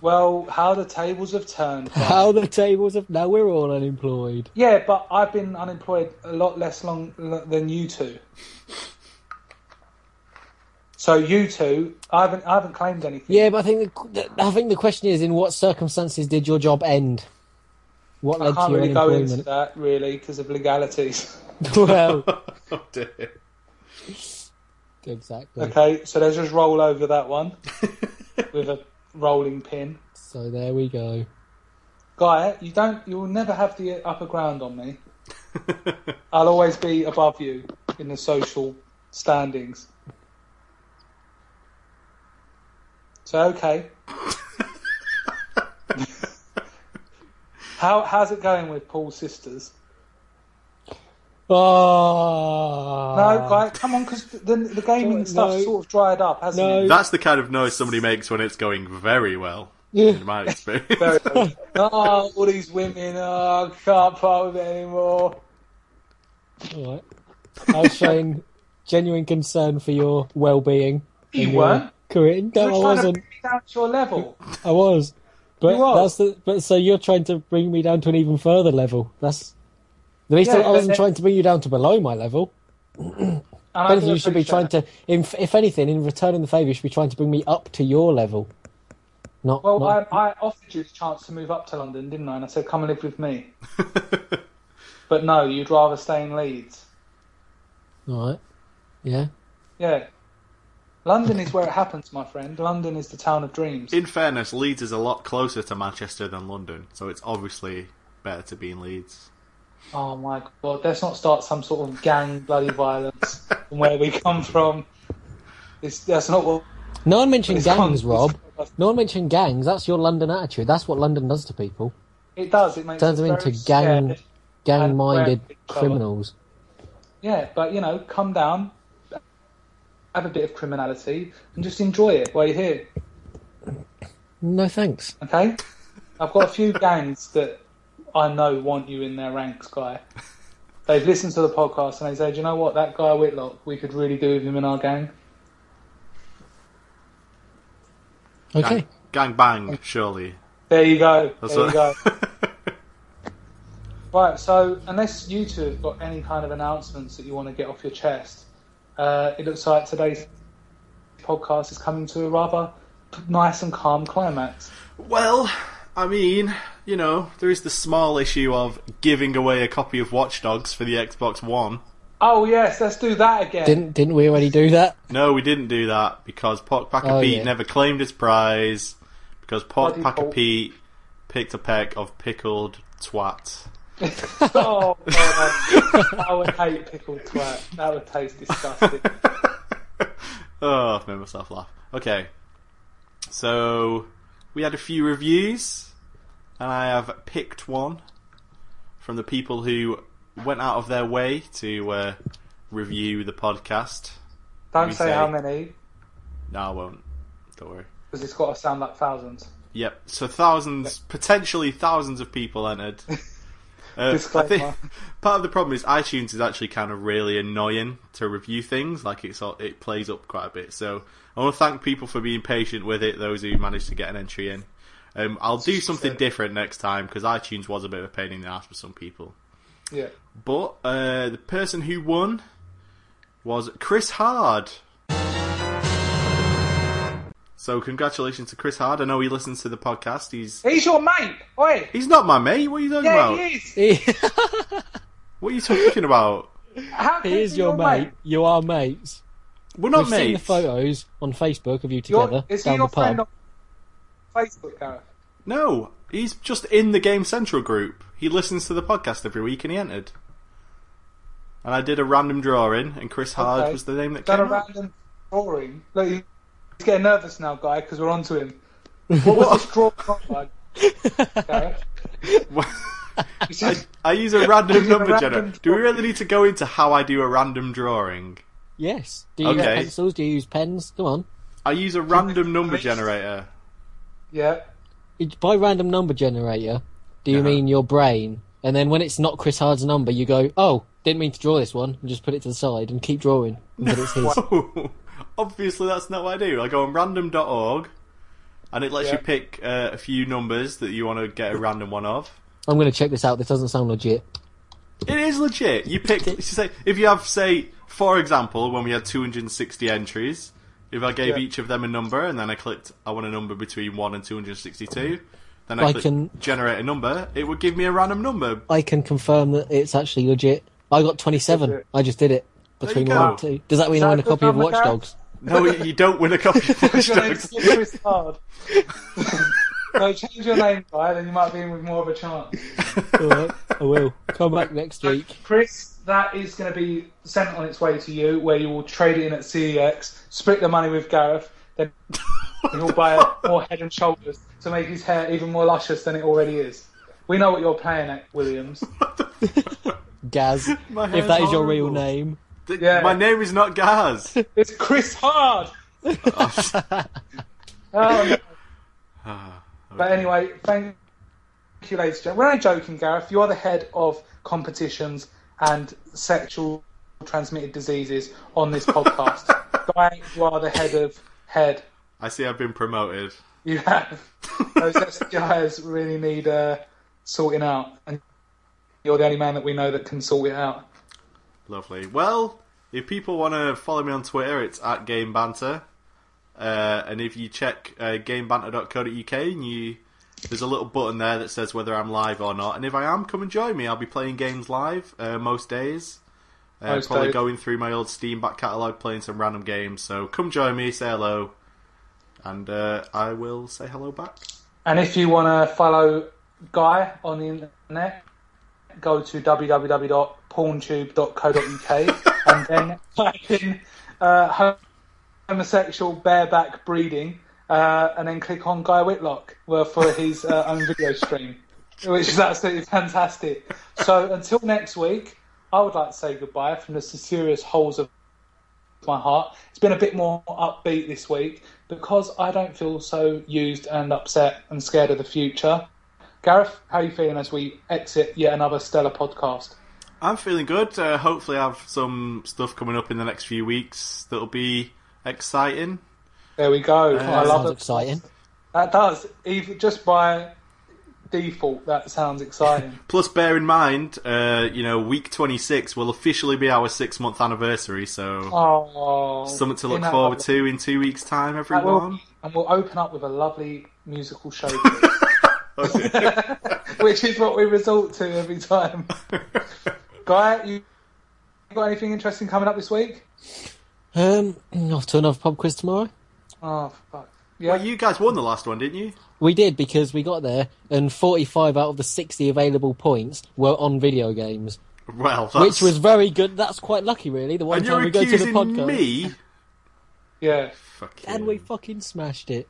Well, how the tables have turned. How the tables have now we're all unemployed. Yeah, but I've been unemployed a lot less long than you two. So you two, I haven't, I haven't claimed anything. Yeah, but I think the, I think the question is in what circumstances did your job end? What I led to can't your really go into that really because of legalities. well, oh dear. exactly. Okay, so let's just roll over that one with a rolling pin. So there we go. Guy, you don't, you'll never have the upper ground on me. I'll always be above you in the social standings. So okay. How how's it going with Paul's sisters? Oh No, right, come on, because the, the gaming No. stuff sort of dried up, hasn't No. it? That's the kind of noise somebody makes when it's going very well. Yeah. In my experience. Very good. oh, all these women, oh, I can't part with it anymore. Alright. I was showing genuine concern for your well-being. You in your weren't. Career. You No, I wasn't. to bring me down to your level. I was. But You was. that's the. But so you're trying to bring me down to an even further level. That's. At least Yeah, I wasn't trying to bring you down to below my level. And I anything, you should be trying appreciate to. If, if anything, in returning the favour, you should be trying to bring me up to your level. Not. Well, not- I, I offered you the chance to move up to London, didn't I? And I said, come and live with me. But no, you'd rather stay in Leeds. All right. Yeah. Yeah. London is where it happens, my friend. London is the town of dreams. In fairness, Leeds is a lot closer to Manchester than London, so it's obviously better to be in Leeds. Oh my god, let's not start some sort of gang bloody violence from where we come from. It's, that's not what. No one mentioned gangs, Rob. No one mentioned gangs. That's your London attitude. That's what London does to people. It does. It makes Turns them into gang, gang-minded criminals. Yeah, but you know, come down, have a bit of criminality, and just enjoy it while you're here. No thanks. Okay? I've got a few gangs that I know want you in their ranks, guy. They've listened to the podcast and they say, Do you know what, that guy Whitlock, we could really do with him in our gang. Okay. Gang, gang bang, surely. There you go. That's there what... you go. Right, so unless you two have got any kind of announcements that you want to get off your chest, uh, it looks like today's podcast is coming to a rather nice and calm climax. well, I mean, you know, there is the small issue of giving away a copy of Watch Dogs for the Xbox One. Oh yes, let's do that again. Didn't didn't we already do that? No, we didn't do that because Pork Packer Oh, Pete yeah. never claimed his prize because Pork Bloody Packer Pork. Pete picked a peck of pickled twat. oh I would hate pickled twat. That would taste disgusting. oh, I've made myself laugh. Okay, so we had a few reviews, and I have picked one from the people who went out of their way to uh, review the podcast. Don't We say, say- how many, No, I won't. Don't worry. because it's got to sound like thousands. Yep. So thousands, potentially thousands of people entered. Uh, I think part of the problem is iTunes is actually kind of really annoying to review things. Like it's all- it plays up quite a bit. So I want to thank people for being patient with it. Those who managed to get an entry in. Um, I'll do something different next time because iTunes was a bit of a pain in the ass for some people. Yeah. But uh, the person who won was Chris Hard. So congratulations to Chris Hard. I know he listens to the podcast. He's He's your mate. Oi. he's not my mate. What are you talking about? Yeah, about? he is. What are you talking about? How can he is be your mate. You are mates. We're not We've seen the mates. photos on Facebook of you You're- together is he down your the friend pub. on Facebook, Gareth? No, he's just in the Game Central group. He listens to the podcast every week and he entered. And I did a random drawing, and Chris Hard Okay. was the name that Done a came up. random drawing. Look, he's getting nervous now, guy, because we're on to him. What was this drawing on, bud? Gareth? I, I use a random Using a number generator. Do we really need to go into how I do a random drawing? Yes. Do you use pencils? Do you use pens? Come on. I use a random number generator. Yeah. It- By random number generator, do you Uh-huh. mean your brain? And then when it's not Chris Hard's number, you go, "Oh, didn't mean to draw this one," and just put it to the side and keep drawing until it's his. Obviously, that's not what I do. I go on random.org, and it lets Yeah. you pick uh, a few numbers that you want to get a random one of. I'm going to check this out. This doesn't sound legit. It is legit. You pick. say if you have, say, for example, when we had 260 entries, if I gave Yeah. each of them a number and then I clicked, I want a number between one and 262. Then I, I clicked can- generate a number. It would give me a random number. I can confirm that it's actually legit. I got 27. I just did it between one and two. Does that mean Is I win a a copy of number, Watch Gareth? Dogs? No, you don't win a copy of Watch Your name's Dogs. still Chris Hard. so change your name, guy, then you might be in with more of a chance. Alright, I will. Come back next week. Chris, that is going to be sent on its way to you, where you will trade it in at CEX, split the money with Gareth, then he'll buy more Head and Shoulders to make his hair even more luscious than it already is. We know what you're playing at, Williams. Gaz, if hair's that is your real name. Th- Yeah. My name is not Gaz. It's Chris Hard. Oh, no. Ah, But anyway, thank you, ladies and gentlemen. We're only joking, Gareth. You are the head of competitions and sexual transmitted diseases on this podcast. Guy, you are the head of head. I see I've been promoted. You have. Those STIs really need uh, sorting out. And you're the only man that we know that can sort it out. Lovely. Well, if people want to follow me on Twitter, it's at Game Banter. Uh, and if you check uh, gamebanter.co.uk, and you there's a little button there that says whether I'm live or not. And if I am, come and join me. I'll be playing games live uh, most days. Uh, Most probably days. going through my old Steam back catalogue, playing some random games. So come join me, say hello, and uh, I will say hello back. And if you want to follow Guy on the internet, go to www.porntube.co.uk and then type in uh, homosexual bareback breeding uh, and then click on Guy Whitlock for his uh, own video stream, which is absolutely fantastic. So until next week, I would like to say goodbye from the serious holes of my heart. It's been a bit more upbeat this week because I don't feel so used and upset and scared of the future. Gareth, how are you feeling as we exit yet another stellar podcast? I'm feeling good. Uh, hopefully, I have some stuff coming up in the next few weeks that'll be exciting. There we go. I That love sounds it. exciting. That does. Even just by default, that sounds exciting. Plus, bear in mind, uh, you know, week 26 will officially be our six month anniversary, so Oh, something to look forward lovely? to in two weeks' time, That will everyone. and we'll open up with a lovely musical show, which is what we resort to every time. Guy, you got anything interesting coming up this week? Um, off to another pub quiz tomorrow. Oh, fuck. Yeah. well, you guys won the last one, didn't you? We did because we got there, and 45 out of the 60 available points were on video games, Well, that's... which was very good. That's quite lucky, really. The one And time we go to the podcast, me? yeah. Fuck and we fucking smashed it.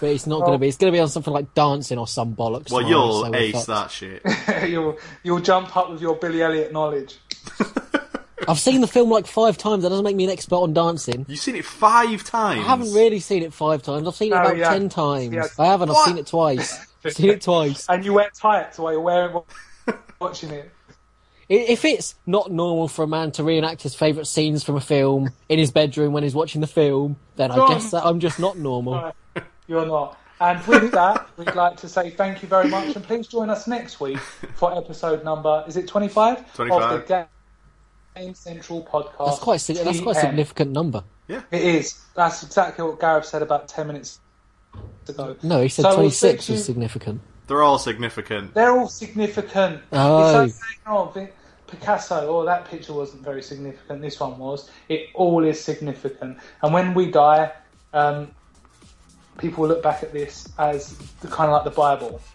But it's not going to oh. be. It's going to be on something like dancing or some bollocks. Well, tomorrow, you'll so ace fucked. that shit. you'll you'll jump up with your Billy Elliot knowledge. I've seen the film like five times. That doesn't make me an expert on dancing. You've seen it five times. I haven't really seen it five times. I've seen it No, about yeah. ten times. Yeah. I haven't. I've seen it twice. I've seen it twice. And you wear tights while you're wearing watching it. If it's not normal for a man to reenact his favourite scenes from a film in his bedroom when he's watching the film, then I guess that I'm just not normal. You're not. And with that, we'd like to say thank you very much, and please join us next week for episode number. Is it 25? 25. Of the Game Central podcast. That's quite. sig- That's quite a significant number. Yeah, it is. That's exactly what Gareth said about 10 minutes ago. No, he said So 26 speak was significant. They're all significant. They're all significant. Oh. It's like oh, Picasso, oh, that picture wasn't very significant. This one was. It all is significant. And when we die, um, people will look back at this as the, kind of like the Bible.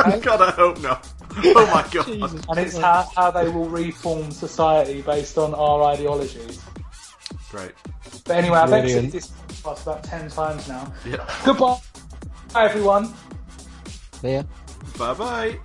Okay? God, I hope not. Oh my god. and it's how, how they will reform society based on our ideologies. Great. But anyway, I've Brilliant. exited this podcast about 10 times now. Yeah. Goodbye, everyone. There. Bye bye.